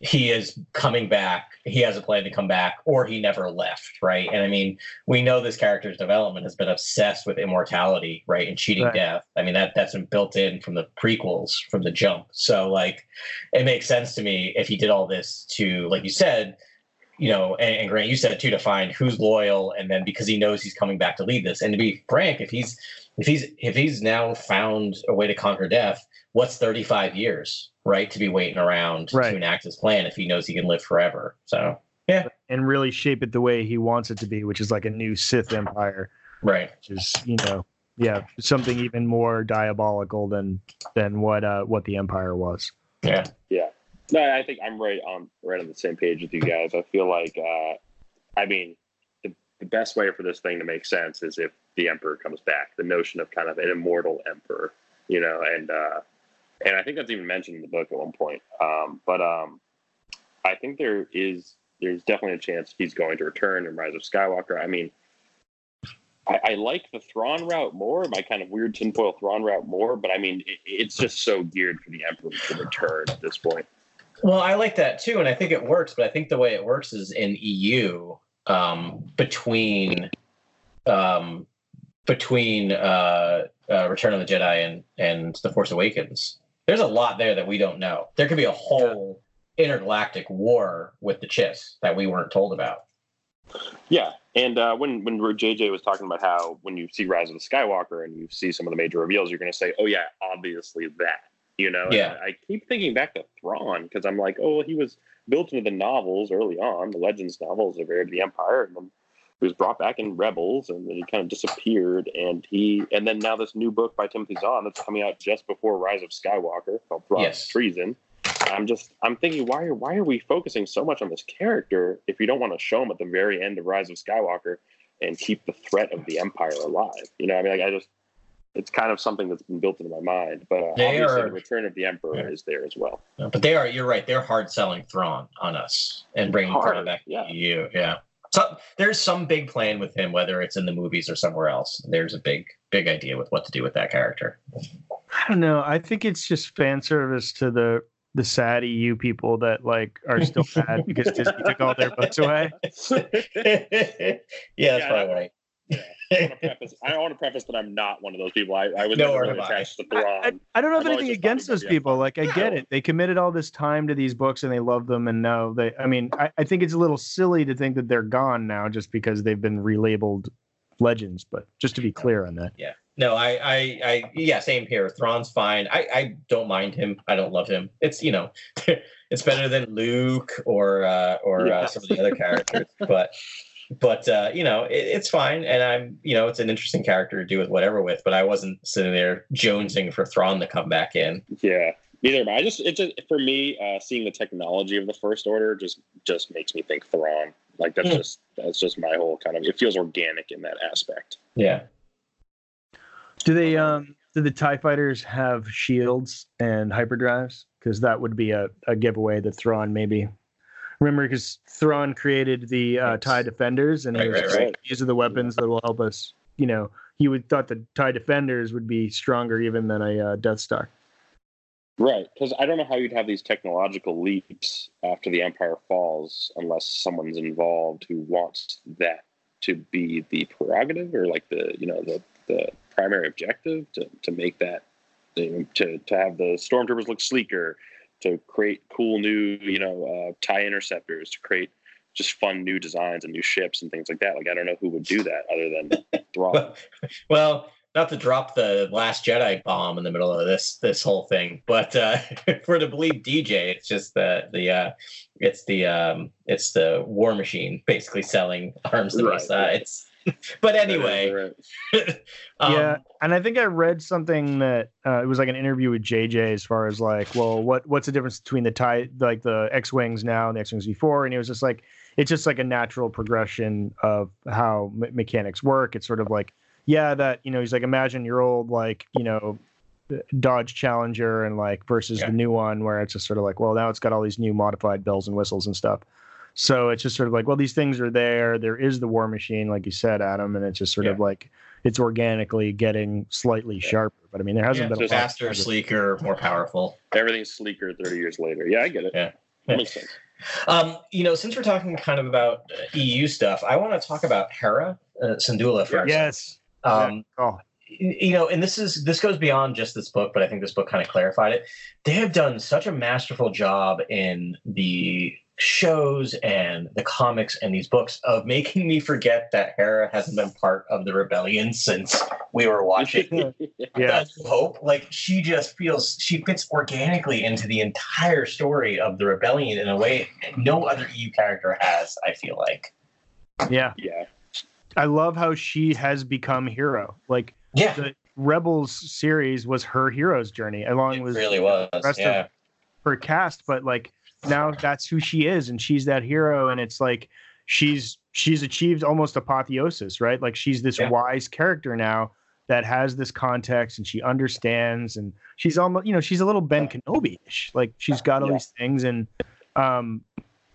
he is coming back, he has a plan to come back, or he never left, right? And I mean, we know this character's development has been obsessed with immortality, right, and cheating Right. death. I mean, that that's been built in from the prequels, from the jump. So like, it makes sense to me if he did all this to, like you said, you know, and, and Grant, you said it too, to find who's loyal, and then because he knows he's coming back to lead this, and to be frank, if he's if he's if he's now found a way to conquer death, what's thirty five years, right, to be waiting around Right. to enact his plan if he knows he can live forever? So yeah, and really shape it the way he wants it to be, which is like a new Sith Empire, right, which is you know, yeah, something even more diabolical than than what uh what the Empire was. yeah, Yeah. No, I think I'm right on right on the same page with you guys. I feel like, uh, I mean, the, the best way for this thing to make sense is if the emperor comes back. The notion of kind of an immortal emperor, you know, and uh, and I think that's even mentioned in the book at one point. Um, but um, I think there is there's definitely a chance he's going to return in Rise of Skywalker. I mean. I, I like the Thrawn route more, my kind of weird tinfoil Thrawn route more, but I mean, it, it's just so geared for the Emperor to return at this point. Well, I like that too, and I think it works. But I think the way it works is in EU um, between um, between uh, uh, Return of the Jedi and and The Force Awakens. There's a lot there that we don't know. There could be a whole intergalactic war with the Chiss that we weren't told about. Yeah, and uh, when when JJ was talking about how when you see Rise of the Skywalker and you see some of the major reveals, you're going to say, "Oh yeah, obviously that." You know, Yeah. I keep thinking back to Thrawn because I'm like, "Oh, he was built into the novels early on, the Legends novels of Heir of the Empire, and then he was brought back in Rebels, and then he kind of disappeared, and he, and then now this new book by Timothy Zahn that's coming out just before Rise of Skywalker called Thrawn's Yes. Treason." I'm just I'm thinking why are why are we focusing so much on this character if you don't want to show him at the very end of Rise of Skywalker and keep the threat of the Empire alive? You know, I mean, like I just it's kind of something that's been built into my mind. But uh, They obviously, are- the Return of the Emperor Yeah. is there as well. Uh, But they are, you're right, they're hard selling Thrawn on us and bringing Hard, Thrawn back yeah. to you. Yeah. So there's some big plan with him, whether it's in the movies or somewhere else. There's a big, big idea with what to do with that character. I don't know. I think it's just fan service to the the sad EU people that like are still mad because Disney took all their books away. yeah, that's Yeah, probably right. I want to preface. I want to preface that I'm not one of those people. I, I was Nor never really have I. attached to I, Thrawn. I, I don't have anything against those people. Like I get it. They committed all this time to these books and they love them and now they I mean, I, I think it's a little silly to think that they're gone now just because they've been relabeled legends, but just to be clear on that. Yeah. No, I, I, I, yeah, same here. Thrawn's fine. I, I don't mind him. I don't love him. It's you know, it's better than Luke or uh, or Yeah. uh, some of the other characters. but but uh, you know, it, it's fine. And I'm you know, it's an interesting character to do with whatever with. But I wasn't sitting there jonesing for Thrawn to come back in. Yeah, neither am I. I just it just for me, uh, seeing the technology of the First Order just just makes me think Thrawn. Like that's Hmm. just that's just my whole kind of. It feels organic in that aspect. Yeah. Do they um do the TIE fighters have shields and hyperdrives? Because that would be a, a giveaway that Thrawn maybe remember because Thrawn created the uh, TIE defenders and Right, was right, just right. these are the weapons that will help us. You know, he would thought the TIE defenders would be stronger even than a uh, Death Star. Right, because I don't know how you'd have these technological leaps after the Empire falls unless someone's involved who wants that to be the prerogative or like the you know the the primary objective to to make that you know, to to have the stormtroopers look sleeker, to create cool new you know uh, tie interceptors, to create just fun new designs and new ships and things like that. Like I don't know who would do that other than Thrawn. Well, not to drop the last Jedi bomb in the middle of this this whole thing, but uh, for to believe DJ, it's just the the uh, it's the um, it's the war machine basically selling arms to Right, both sides. but anyway, um, yeah, and I think I read something that uh, it was like an interview with JJ as far as like, well, what what's the difference between the tie like the X wings now and the X wings before? And it was just like it's just like a natural progression of how me- mechanics work. It's sort of like, yeah, that you know, he's like, imagine your old like you know. Dodge Challenger and like versus Yeah. the new one where it's just sort of like well now it's got all these new modified bells and whistles and stuff so it's just sort of like well these things are there there is the war machine like you said Adam and it's just sort of like it's organically getting slightly sharper. But I mean, there hasn't yeah, been a lot of faster, sleeker, more powerful. Everything's sleeker 30 years later. Yeah, I get it. Yeah. That makes sense. Um, you know, since we're talking kind of about uh, EU stuff, I want to talk about Hera uh, Syndulla first. Yes. Um, Oh, you know, and this is this goes beyond just this book, but I think this book kind of clarified it. They have done such a masterful job in the shows and the comics and these books of making me forget that Hera hasn't been part of the rebellion since we were watching yeah. That's hope. Like she just feels she fits organically into the entire story of the rebellion in a way no other EU character has. I feel like. Yeah. yeah. I love how she has become hero. Like Yeah, the Rebels series was her hero's journey, along it with really was. rest of- Yeah, her cast, but like now that's who she is, and she's that hero, and it's like she's she's achieved almost apotheosis, right? Like she's this Yeah. wise character now that has this context and she understands, and she's almost you know she's a little Ben Kenobi-ish. Like she's got all Yeah. these things, and um,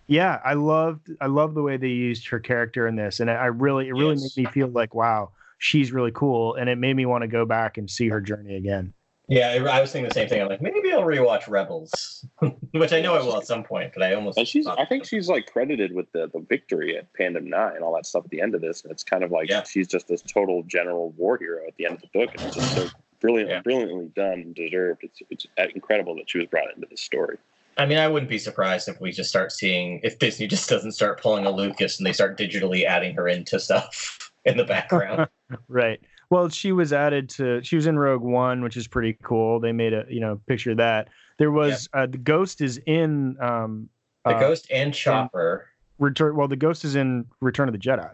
yeah, I loved I love the way they used her character in this, and I really it really Yes. made me feel like wow, she's really cool, and it made me want to go back and see her journey again. Yeah. I I was thinking the same thing. I'm like, maybe I'll rewatch Rebels, which I know I will at some point, but I almost. And she's, I think she's like credited with the, the victory at Pandem Nai and all that stuff at the end of this. And it's kind of like Yeah. she's just this total general war hero at the end of the book. And it's just so brilliant, Yeah. brilliantly done and deserved. It's, it's incredible that she was brought into this story. I mean, I wouldn't be surprised if we just start seeing if Disney just doesn't start pulling a Lucas and they start digitally adding her into stuff in the background. Right. Well, she was added to. She was in Rogue One, which is pretty cool. They made a you know picture of that. There was uh, the Ghost is in um, the uh, Ghost and Chopper. Return. Well, the Ghost is in Return of the Jedi.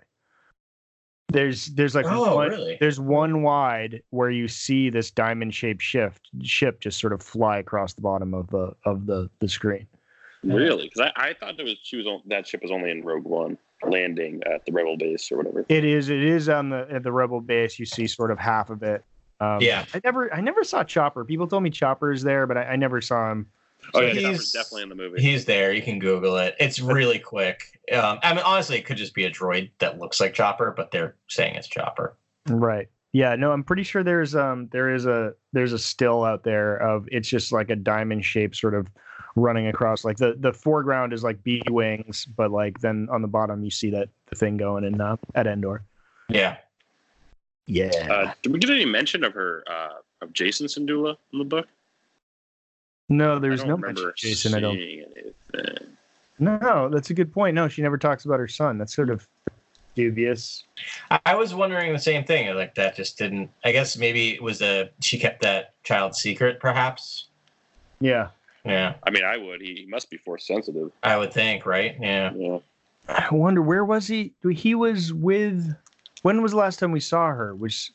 There's there's like Oh, one, really? there's one wide where you see this diamond shaped shift ship just sort of fly across the bottom of the of the the screen. Really? Because I, I thought that was she was on, that ship was only in Rogue One, landing at the Rebel base or whatever. It is it is on the at the Rebel base. You see sort of half of it. Um, Yeah. I never I never saw Chopper. People told me Chopper is there, but I, I never saw him. Oh yeah, He's- definitely in the movie. He's there. You can Google it. It's really quick. Um, I mean, honestly, it could just be a droid that looks like Chopper, but they're saying it's Chopper. Right. Yeah, no, I'm pretty sure there's um there is a there's a still out there of it's just like a diamond shape sort of running across like the the foreground is like B-wings, but like then on the bottom you see that the thing going in uh, at Endor. Yeah. Yeah. Uh, did we get any mention of her uh, of Jacen Syndulla in the book? no, there's no mention of Jacen. I don't. anything. No, that's a good point. No, she never talks about her son. That's sort of dubious. I, I was wondering the same thing. Like that just didn't. I guess maybe it was a she kept that child secret, perhaps. Yeah. Yeah, I mean, I would. He, he must be force sensitive. I would think, right? Yeah. Yeah. I wonder where was he? He was with. When was the last time we saw her? Was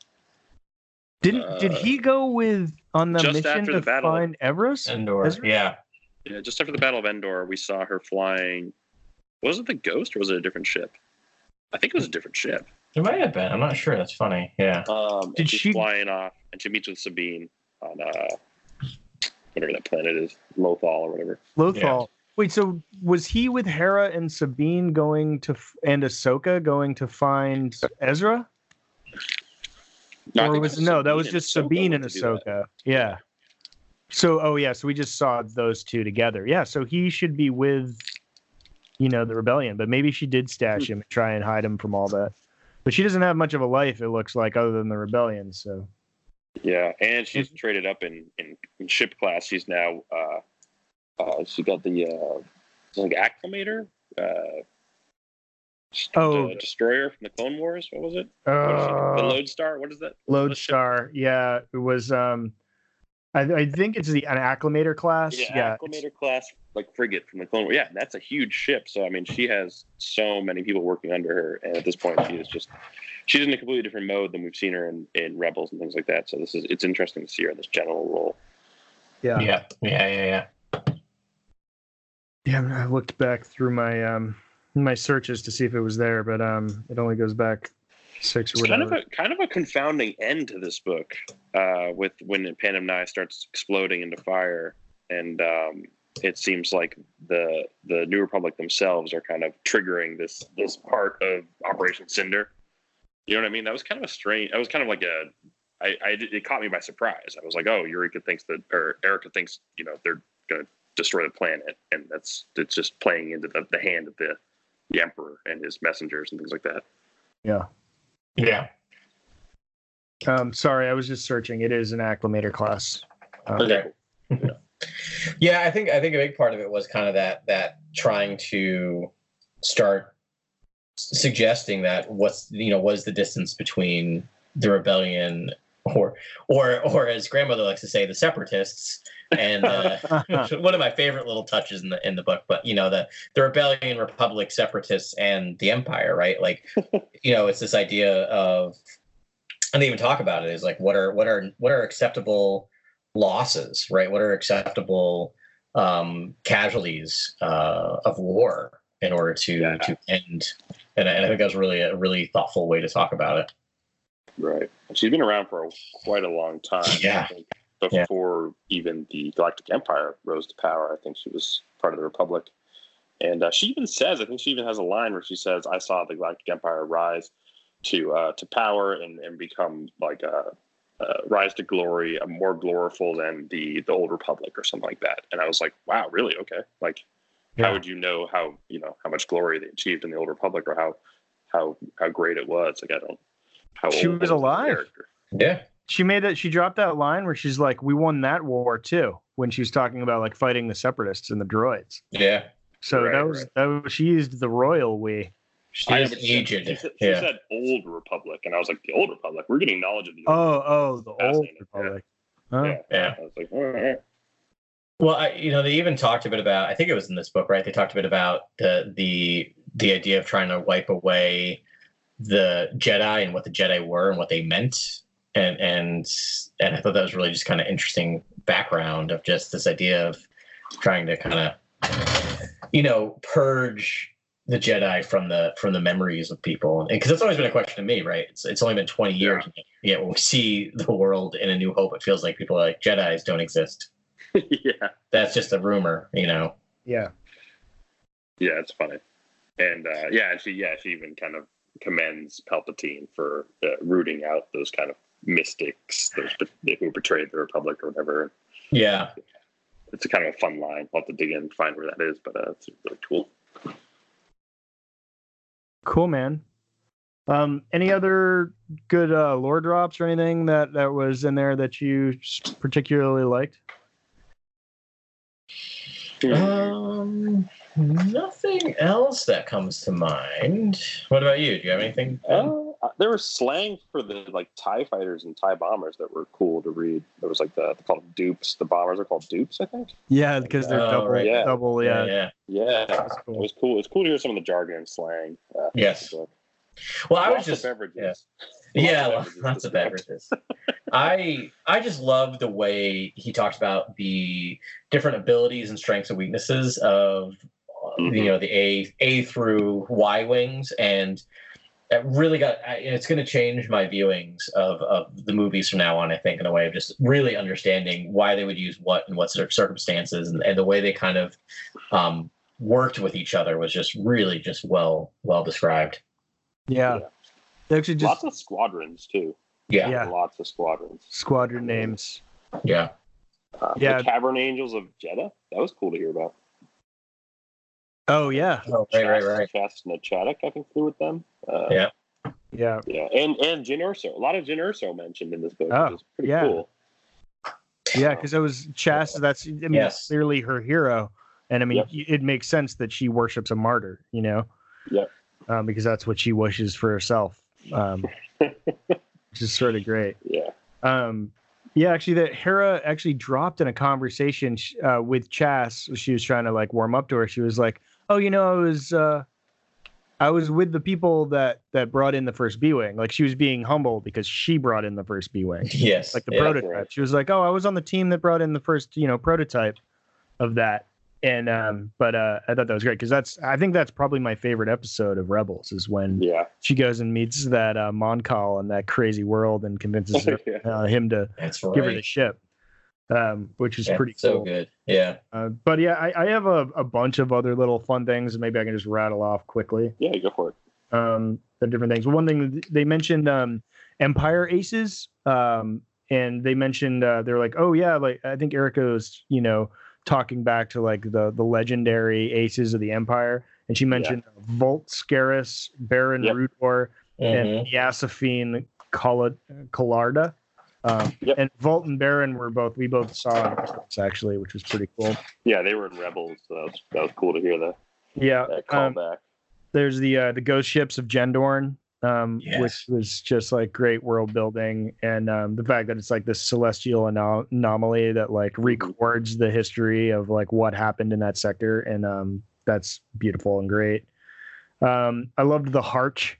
didn't did Uh, he go with on the mission to the battle. find Everest? Endor. Ezra? Yeah. Yeah, just after the Battle of Endor, we saw her flying. Was it the Ghost or was it a different ship? I think it was a different ship. It might have been. I'm not sure. That's funny. Yeah. Um, Did she's she- flying off, and she meets with Sabine on uh, whatever that planet is, Lothal or whatever. Lothal. Wait, so was he with Hera and Sabine going to f- and Ahsoka going to find Ezra? No, or think was it no, that was just Ahsoka Sabine and went to do that. Ahsoka. Yeah. So oh yeah, so we just saw those two together. Yeah, so he should be with you know the rebellion, but maybe she did stash hmm. him and try and hide him from all that. But she doesn't have much of a life, it looks like, other than the rebellion. So Yeah, and she's traded up in, in, in ship class. She's now uh, uh, she got the uh, like Acclamator. Uh, Oh. destroyer from the Clone Wars. What was it? What is it? Uh, the Lodestar. What is that? Lodestar. Yeah, it was. Um, I, I think it's the an Acclamator class. Yeah, Yeah, Acclamator class like frigate from the Clone Wars. Yeah, that's a huge ship. So I mean, she has so many people working under her, and at this point, she is just she's in a completely different mode than we've seen her in, in Rebels and things like that. So this is it's interesting to see her in this general role. yeah, Yeah, yeah, yeah, yeah. yeah. I looked back through my um my searches to see if it was there, but um, it only goes back six or It's kind of a kind of a confounding end to this book, uh, with when Pandem Nai starts exploding into fire, and um, it seems like the the New Republic themselves are kind of triggering this this part of Operation Cinder. You know what I mean? That was kind of a strange. That was kind of like a. I, I it caught me by surprise. I was like, oh, Yrica thinks that, or Yrica thinks, you know, they're going to destroy the planet, and that's it's just playing into the, the hand of the the Emperor and his messengers and things like that. yeah. Yeah. Um, sorry, I was just searching. It is an Acclamator class. Um, Okay. Yeah, I think I think a big part of it was kind of that that trying to start suggesting that what's you know what is the distance between the rebellion or or or as grandmother likes to say the separatists and uh, one of my favorite little touches in the in the book but you know the the rebellion republic separatists and the empire right? Like you know it's this idea of and they even talk about it is like what are what are what are acceptable losses right what are acceptable um casualties uh of war in order to Yeah. to end and, I- and i think that's really a really thoughtful way to talk about it Right. She's been around for a, quite a long time. Yeah. Before even the Galactic Empire rose to power, I think she was part of the Republic. And uh, she even says, I think she even has a line where she says, "I saw the Galactic Empire rise to uh, to power and, and become like a, uh, rise to glory, uh, more gloriful than the the old Republic or something like that." And I was like, "Wow, really? Okay. Like, Yeah. how would you know how you know how much glory they achieved in the old Republic or how how how great it was? Like, I don't. How She old was the alive. yeah she made that. She dropped that line where she's like, "We won that war too." When she was talking about like fighting the separatists and the droids. yeah So Right, that was that was she used the royal we. She I know, is but she said- aged She said, she yeah said old republic, and I was like, the old republic. We're getting knowledge of the. Old Oh, oh, the old Fascinating, republic. Huh? Yeah. yeah I was like, all right. Well, I, you know, they even talked a bit about. I think it was in this book, right? They talked a bit about the the the idea of trying to wipe away the Jedi and what the Jedi were and what they meant, and and and I thought that was really just kind of interesting background of just this idea of trying to kind of, you know, purge the Jedi from the from the memories of people, because that's always been a question to me, right? It's it's only been twenty years, yet when we see the world in A New Hope, it feels like people are like Jedi's don't exist yeah, that's just a rumor, you know. Yeah. yeah, it's funny, and uh, yeah, she yeah she even kind of commends Palpatine for uh, rooting out those kind of mystics, those who betrayed the Republic or whatever. Yeah, It's a kind of a fun line. I'll have to dig in and find where that is, but uh, it's really cool. Cool, man. Um, any other good uh, lore drops or anything that that was in there that you particularly liked? um, nothing else that comes to mind. What about you? Do you have anything? Uh, there was slang for the like Tie fighters and Tie bombers that were cool to read. There was like the they called dupes. The bombers are called dupes, I think. Yeah, because they're Oh, double, right. Yeah. double. yeah, Yeah, yeah. Yeah, That's it was cool. It's cool to hear some of the jargon and slang. Uh, Yes. so- Well, I was just of beverages. yeah. Lots yeah, of lo- beverages. lots of beverages. I I just love the way he talks about the different abilities and strengths and weaknesses of uh, Mhm. you know the A A through Y wings, and it really got. I- It's going to change my viewings of of the movies from now on. I think in a way of just really understanding why they would use what and what cir- circumstances, and, and the way they kind of um, worked with each other was just really just well well described. yeah. Yeah. They actually just Lots of squadrons too. Yeah, Yeah. Lots of squadrons. squadron names. yeah. Uh, Yeah. The Cavern Angels of Jedha. That was cool to hear about. Oh yeah, Oh, right, right, right. Chass and Chadic, I think, flew with them. Uh, Yeah. yeah. Yeah, and and Jyn Erso. A lot of Jyn Erso mentioned in this book. Oh, which is pretty yeah. cool. Yeah, because it was Chass. That's I mean, Yes. clearly her hero, and I mean, Yep. it makes sense that she worships a martyr. You know. Yeah. Um, because that's what she wishes for herself, um, which is sort of great. Yeah. Um, yeah, actually, that Hera actually dropped in a conversation uh, with Chass. She was trying to like warm up to her. She was like, "Oh, you know, I was, uh, I was with the people that that brought in the first B wing. Like she was being humble because she brought in the first B wing, Yes. like the yeah. prototype. right. She was like, "Oh, I was on the team that brought in the first, you know, prototype of that." And um, but uh, I thought that was great because that's I think that's probably my favorite episode of Rebels is when Yeah. she goes and meets that uh, Mon Cal in that crazy world and convinces her, Yeah. uh, him to That's give her the ship, um, which is Yeah, pretty so cool. good. Yeah. Uh, but yeah, I, I have a, a bunch of other little fun things, and maybe I can just rattle off quickly. Yeah, go for it. Um, the different things. One thing they mentioned um, Empire Aces, um, and they mentioned uh, they're like, oh yeah, like I think Yrica's, you know, talking back to like the the legendary aces of the Empire, and she mentioned Vult Skerris, Baron Yep. Rudor, Mhm. and Yasophine Colla- Collarda. Um, Yep. And Vult and Baron were both we both saw in Rebels, actually, which was pretty cool. Yeah, they were in Rebels, so that was, that was cool to hear that, Yeah, that um, callback. there's the uh, the ghost ships of Gendorn, um, Yes. which was just like great world building, and um, the fact that it's like this celestial ano- anomaly that like records the history of like what happened in that sector, and um, that's beautiful and great. Um, I loved the Harch,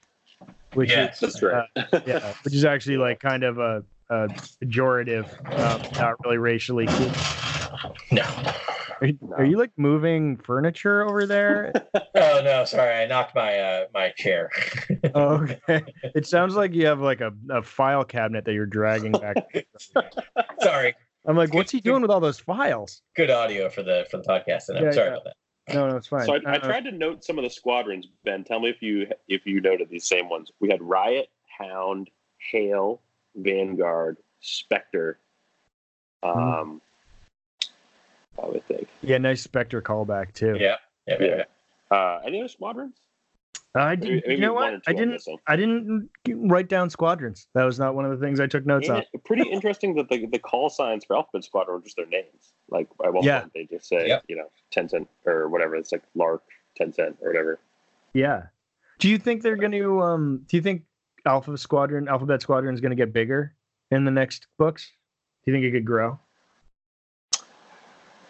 which Yes. is That's right. uh, yeah, which is actually like kind of a, a pejorative, um, not really racially. Cool. No. Are, you- are you like moving furniture over there? Oh no, sorry. I knocked my uh my chair. Oh, okay. It sounds like you have like a, a file cabinet that you're dragging back. sorry. I'm like, what's he doing with all those files? Good audio for the for the podcast. And I'm Yeah, sorry yeah. about that. No, no, it's fine. So I, I Uh, tried to note some of the squadrons. Ben, tell me if you if you noted these same ones. We had Riot, Hound, Hail, Vanguard, Spectre. Um, I would think. Yeah, nice Spectre callback too. Yeah. Yeah. yeah. Yeah. Uh, any other squadrons? I didn't. Maybe you know what? I didn't. I didn't write down squadrons. That was not one of the things I took notes on. It pretty interesting that the, the call signs for Alphabet Squadron are just their names. Like at one Yeah. point they just say, Yep. you know, Tensent or whatever. It's like Lark, Tensent or whatever. Yeah. Do you think they're going to? Um. Do you think Alpha Squadron, Alphabet Squadron, is going to get bigger in the next books? Do you think it could grow?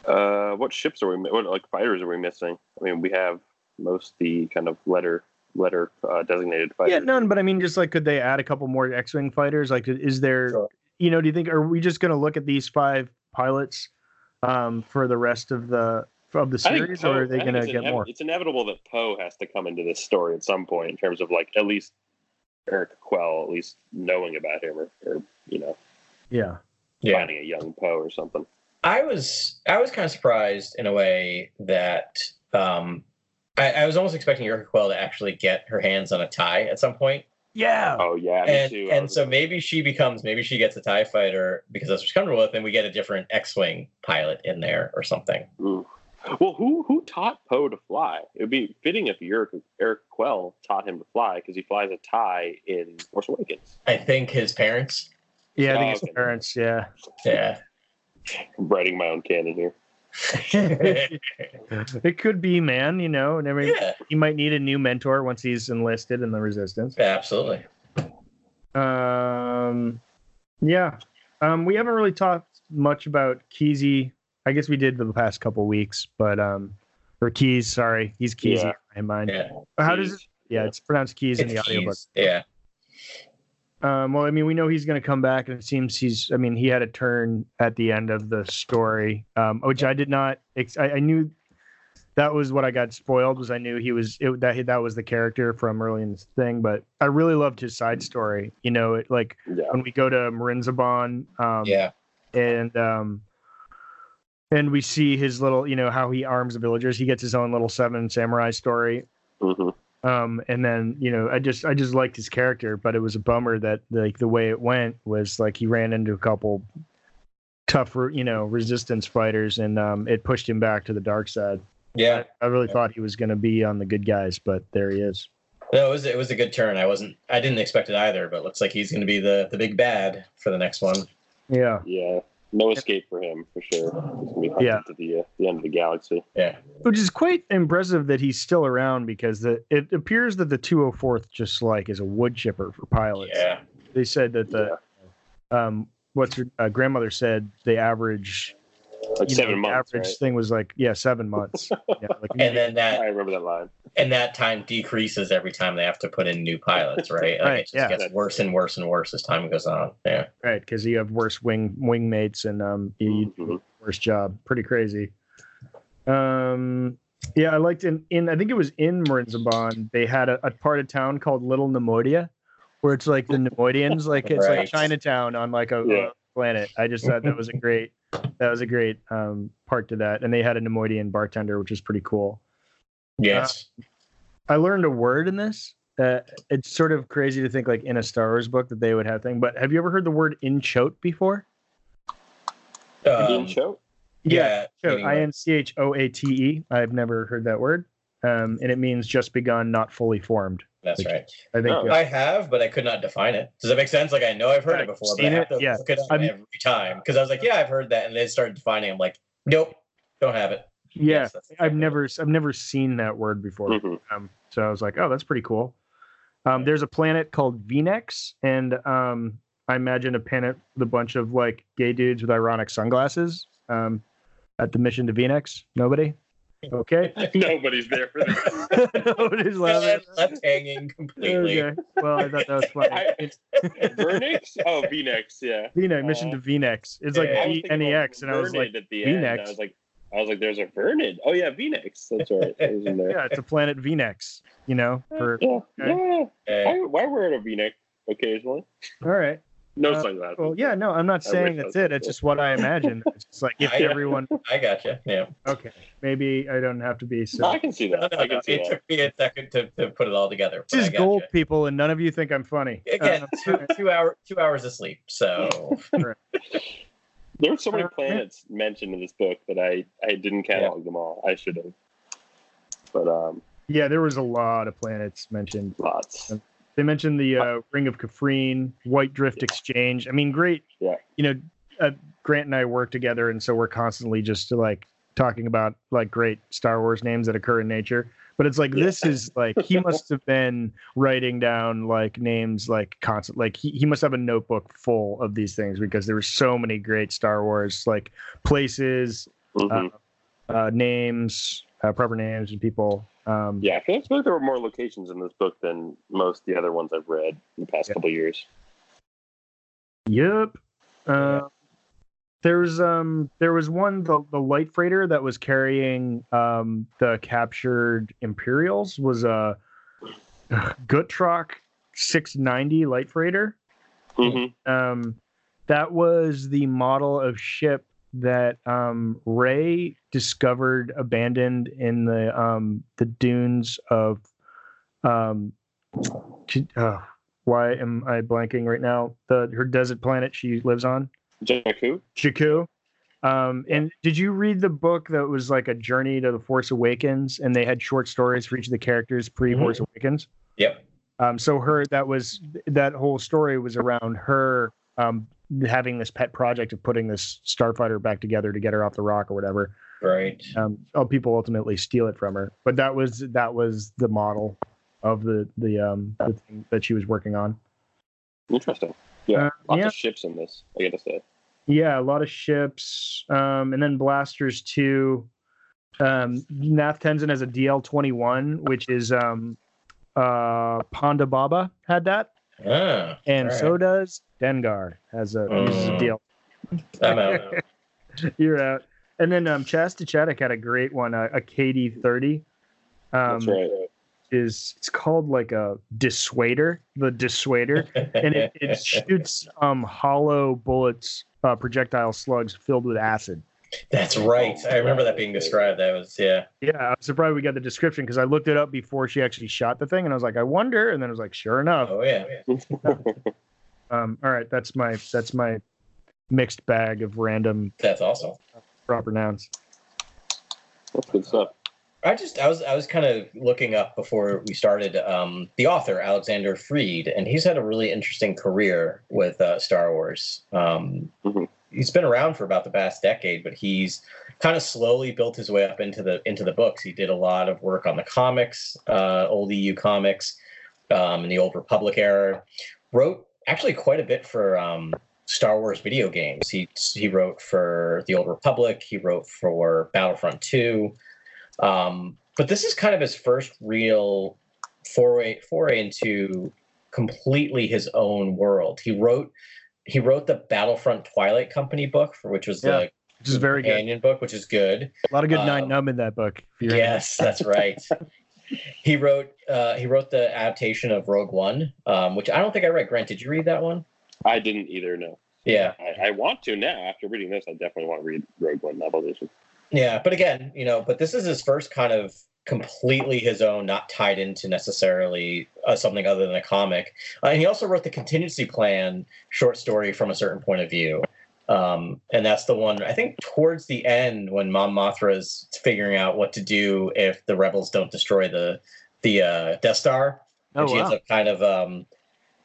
Uh, what ships are we? What like fighters are we missing? I mean, we have most the kind of letter letter uh, designated fighters. Yeah, none. But I mean, just like, could they add a couple more X-wing fighters? Like, is there? Sure. You know, do you think are we just going to look at these five pilots um, for the rest of the of the series, Poe- or are they going to get inev- more? It's inevitable that Poe has to come into this story at some point in terms of like at least Eric Quell at least knowing about him or, or you know Yeah. Yeah. finding a young Poe or something. I was I was kind of surprised in a way that um I, I was almost expecting Yrica Quell to actually get her hands on a tie at some point. Yeah. Oh yeah, and too. And so maybe she becomes maybe she gets a tie fighter because that's what she's comfortable with, and we get a different X-wing pilot in there or something. Ooh. Well, who who taught Poe to fly? It would be fitting if Eric, Eric Quell taught him to fly because he flies a tie in Force Awakens. I think his parents. Yeah, I Oh, think his okay. parents. Yeah. Yeah. I'm writing my own canon here. It could be, man. You know, and I yeah. he might need a new mentor once he's enlisted in the Resistance. Absolutely. Um, yeah. Um, we haven't really talked much about Keize. I guess we did for the past couple weeks, but um, or Keys. Sorry, he's keys Yeah. in my mind. Yeah. How does it? Yeah, it's pronounced Keys in the It's audiobook. Yeah. Um, well, I mean, we know he's going to come back, and it seems he's. I mean, he had a turn at the end of the story, um, which I did not. Ex- I, I knew that was what I got spoiled. Was I knew he was it, that that was the character from early in the thing, but I really loved his side story. You know, it, like Yeah. when we go to Marinzaban, um, Yeah. and um, and we see his little, you know, how he arms the villagers. He gets his own little seven samurai story hmm um and then you know i just i just liked his character but it was a bummer that like the way it went was like he ran into a couple tough, you know resistance fighters and um it pushed him back to the dark side Yeah. i really thought he was going to be on the good guys but there he is No, it was it was a good turn. I wasn't I didn't expect it either, but looks like he's going to be the the big bad for the next one. yeah Yeah. No escape for him for sure. He's gonna be Yeah. to the uh, the end of the galaxy. Yeah. which is quite impressive that he's still around because the it appears that the 204th just like is a wood chipper for pilots. Yeah. They said that the um what's her uh, grandmother said the average like you seven know, months. average Right? thing was like yeah seven months. yeah, like And then that I remember that line. and that time decreases every time they have to put in new pilots, right? Like Right, it just yeah. gets worse and worse and worse as time goes on. Yeah. right because you have worse wing wing mates and um you, you do Mhm. a worse job. Pretty crazy. Um. Yeah, I liked in, in I think it was in Marinzaban, they had a, a part of town called Little Nemoidia, where it's like the Nemoidians, like it's Right. like Chinatown on like a, a Yeah. Planet. I just thought that was a great that was a great um part to that. And they had a Nemoidian bartender, which was pretty cool. Yes. I learned a word in this. Uh, it's sort of crazy to think like in a Star Wars book that they would have thing. But have you ever heard the word inchoate before? Indian Um, show. yeah. Choate, meaning I like- N C H O A T E. I've never heard that word. Um, and it means just begun, not fully formed. That's Like, right. I think. Oh. uh, I have, but I could not define it. Does that make sense? Like I know I've heard Right, it before, but seen I have it? to Yeah. look it up I'm- every time because I was like, yeah, I've heard that, and they started defining. I'm like, nope, don't have it. yeah, Yes, I've exactly never, I've never seen that word before. Mhm. Um, so I was like, oh, that's pretty cool. Um, there's a planet called Venex, and um, I imagine a planet with a bunch of like gay dudes with ironic sunglasses. Um, at the mission to Venex, nobody. Okay, Nobody's there for that. nobody's laughing. left hanging completely. Okay. Well, I thought that was funny. I- It's Vernix? Oh, Vnex, yeah. Venex, mission to Venex. It's like Yeah, I V thinking N E about X, and I was like, Vernid at the end. Vnex. I was like, I was like, there's a Vernid. Oh yeah, Vnex. That's right. It was in there. yeah, it's a planet Venex. You know, for Yeah, yeah. Okay. I, I wear a V-neck occasionally. all right. No Uh, sunglasses. Well, yeah, no, I'm not saying wish that's was it. It's just what I imagine. It's just like if I- everyone. I got you. Yeah. Okay, maybe I don't have to be No, so. I can see that. no, I can no. see It that. took me a second to, to put it all together. but This is gold, you. people, and none of you think I'm funny. Again, Uh, two, two hour two hours of sleep. So There were so many Uh, planets mentioned in this book that I I didn't catalog them all. I should have. But um, yeah, there was a lot of planets mentioned. lots. They mentioned the uh, Ring of Kafrine, White Drift Exchange. I mean, great. Yeah. You know, uh, Grant and I work together, and so we're constantly just like talking about like great Star Wars names that occur in nature. But it's like Yeah. this is like he must have been writing down like names like constant like he, he must have a notebook full of these things because there were so many great Star Wars like places, Mhm. uh, names, uh, proper names and people. Um, yeah, I feel like there were more locations in this book than most of the other ones I've read in the past Yeah. couple years. Yep. Uh, there's um there was one the the light freighter that was carrying um the captured Imperials was a Gutrock 690 light freighter. Mm-hmm. Um, that was the model of ship that um Rey discovered abandoned in the um the dunes of um uh, why am I blanking right now? The her desert planet she lives on, Jakku? Jakku. Um, and did you read the book that was like a journey to the Force Awakens, and they had short stories for each of the characters pre Force Awakens? yep. Um, so her that was that whole story was around her um, having this pet project of putting this starfighter back together to get her off the rock or whatever. Right. Um, oh, people ultimately steal it from her, but that was that was the model of the the um the thing that she was working on. Interesting. Yeah, Uh, lots yeah. of ships in this. I gotta say. Yeah, a lot of ships, um, and then blasters too. Um, Nath Tensent has a DL twenty one, which is um, uh, Ponda Baba had that, Ah, and all so does Dengar has a uses a. DL. I'm out. You're out. And then um, Chass na Chadic had a great one, a, a KD thirty. Um, That's right. Is it's called like a dissuader, the dissuader, and it, it shoots um hollow bullets, uh, projectile slugs filled with acid. That's right. I remember that being described. That was yeah. Yeah, I'm surprised we got the description because I looked it up before she actually shot the thing, and I was like, I wonder, and then I was like, sure enough. Oh yeah. Um, all right, that's my that's my mixed bag of random That's awesome. proper nouns. That's good stuff. I just I was I was kind of looking up before we started um, the author Alexander Freed, and he's had a really interesting career with uh, Star Wars. Um, Mhm. He's been around for about the past decade, but he's kind of slowly built his way up into the into the books. He did a lot of work on the comics, uh, old EU comics, um, in the old Republic era. Wrote actually quite a bit for um, Star Wars video games. He he wrote for the Old Republic. He wrote for Battlefront Two. Um, but this is kind of his first real foray foray into completely his own world. He wrote he wrote the Battlefront Twilight Company book, for which was Yeah, the Which is very good. book, which is good. A lot of good night Um, nub in that book. if you're- Yes, that's right. he wrote uh, he wrote the adaptation of Rogue One, um, which I don't think I read. Grant, did you read that one? I didn't either. No, Yeah, I, I want to now. After reading this, I definitely want to read Rogue One novel edition. yeah. But again, you know, but this is his first kind of completely his own, not tied into necessarily uh, something other than a comic. Uh, and he also wrote the Contingency Plan short story from a certain point of view. Um, and that's the one I think towards the end when Mon Mothma's figuring out what to do if the rebels don't destroy the the uh, Death Star. Oh, and she ends up kind of um,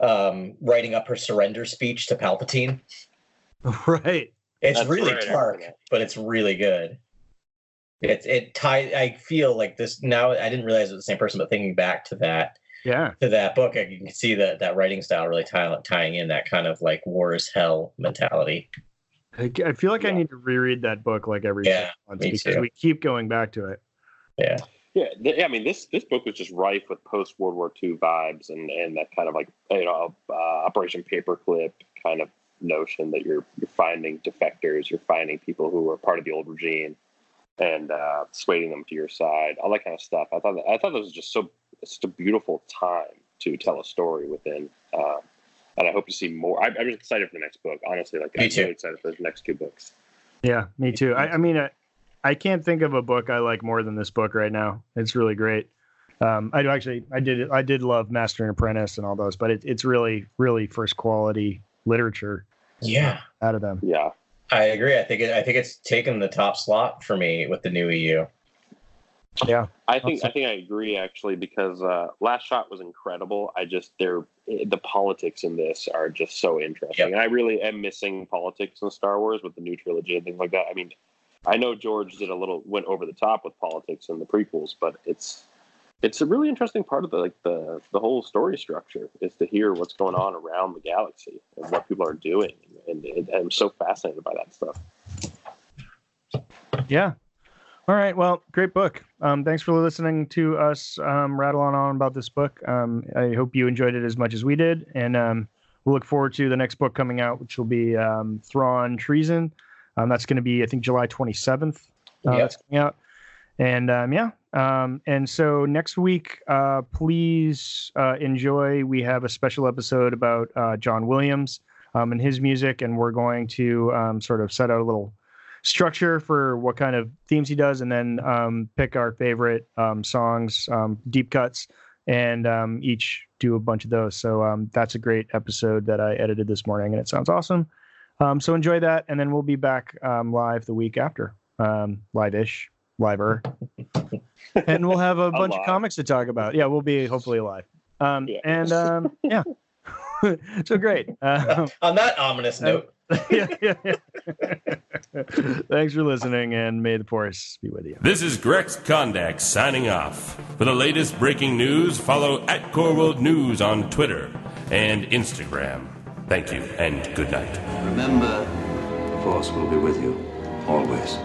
um, writing up her surrender speech to Palpatine. right. It's That's really right, dark, but it's really good. It it tie. I feel like this now. I didn't realize it was the same person, but thinking back to that Yeah. to that book, I- you can see that that writing style really tie, tying in that kind of like war is hell mentality. I, I feel like I need to reread that book like every Yeah, six months me because too. we keep going back to it. Yeah, Yeah, th- I mean this this book was just rife with post World War II vibes and and that kind of like you know uh, Operation Paperclip kind of notion that you're you're finding defectors, you're finding people who were part of the old regime, and uh, swaying them to your side, all that kind of stuff. I thought that, I thought this was just so it's just a beautiful time to tell a story within. Um, and I hope to see more. I, I'm just excited for the next book. Honestly, like Me I'm too. really excited for the next two books. Yeah, me too. I, I mean, I, I can't think of a book I like more than this book right now. It's really great. Um, I do actually, I did, I did love Master and Apprentice and all those, but it, it's really, really first quality literature yeah. out of them. Yeah, I agree. I think it, I think it's taken the top slot for me with the new EU. Yeah, I think Awesome. I think I agree actually because uh, Last Shot was incredible. I just they're the politics in this are just so interesting, Yep. and I really am missing politics in Star Wars with the new trilogy and things like that. I mean, I know George did a little went over the top with politics in the prequels, but it's it's a really interesting part of the like the the whole story structure is to hear what's going on around the galaxy and what people are doing, and, and I'm so fascinated by that stuff. yeah. All right. Well, great book. Um, thanks for listening to us um, rattle on on about this book. Um, I hope you enjoyed it as much as we did, and um, we'll look forward to the next book coming out, which will be um, Thrawn Treason. Um, that's going to be, I think, July 27th. Uh, Yep. That's coming out. And um, yeah, um, and so next week, uh, please uh, enjoy. We have a special episode about uh, John Williams um, and his music, and we're going to um, sort of set out a little structure for what kind of themes he does, and then um, pick our favorite um, songs, um, deep cuts, and um, each do a bunch of those. So um, that's a great episode that I edited this morning, and it sounds awesome. Um, so enjoy that, and then we'll be back um, live the week after, um, live-ish, liver, and we'll have a bunch of comics to talk about. Yeah, we'll be hopefully live. Um, Yeah. And um, yeah, so great. Um, On that ominous note, yeah, yeah, yeah. Thanks for listening, and may the force be with you. This is Grex Kondak signing off. For the latest breaking news, follow at Core World News on Twitter and Instagram. Thank you and good night. Remember, the Force will be with you always.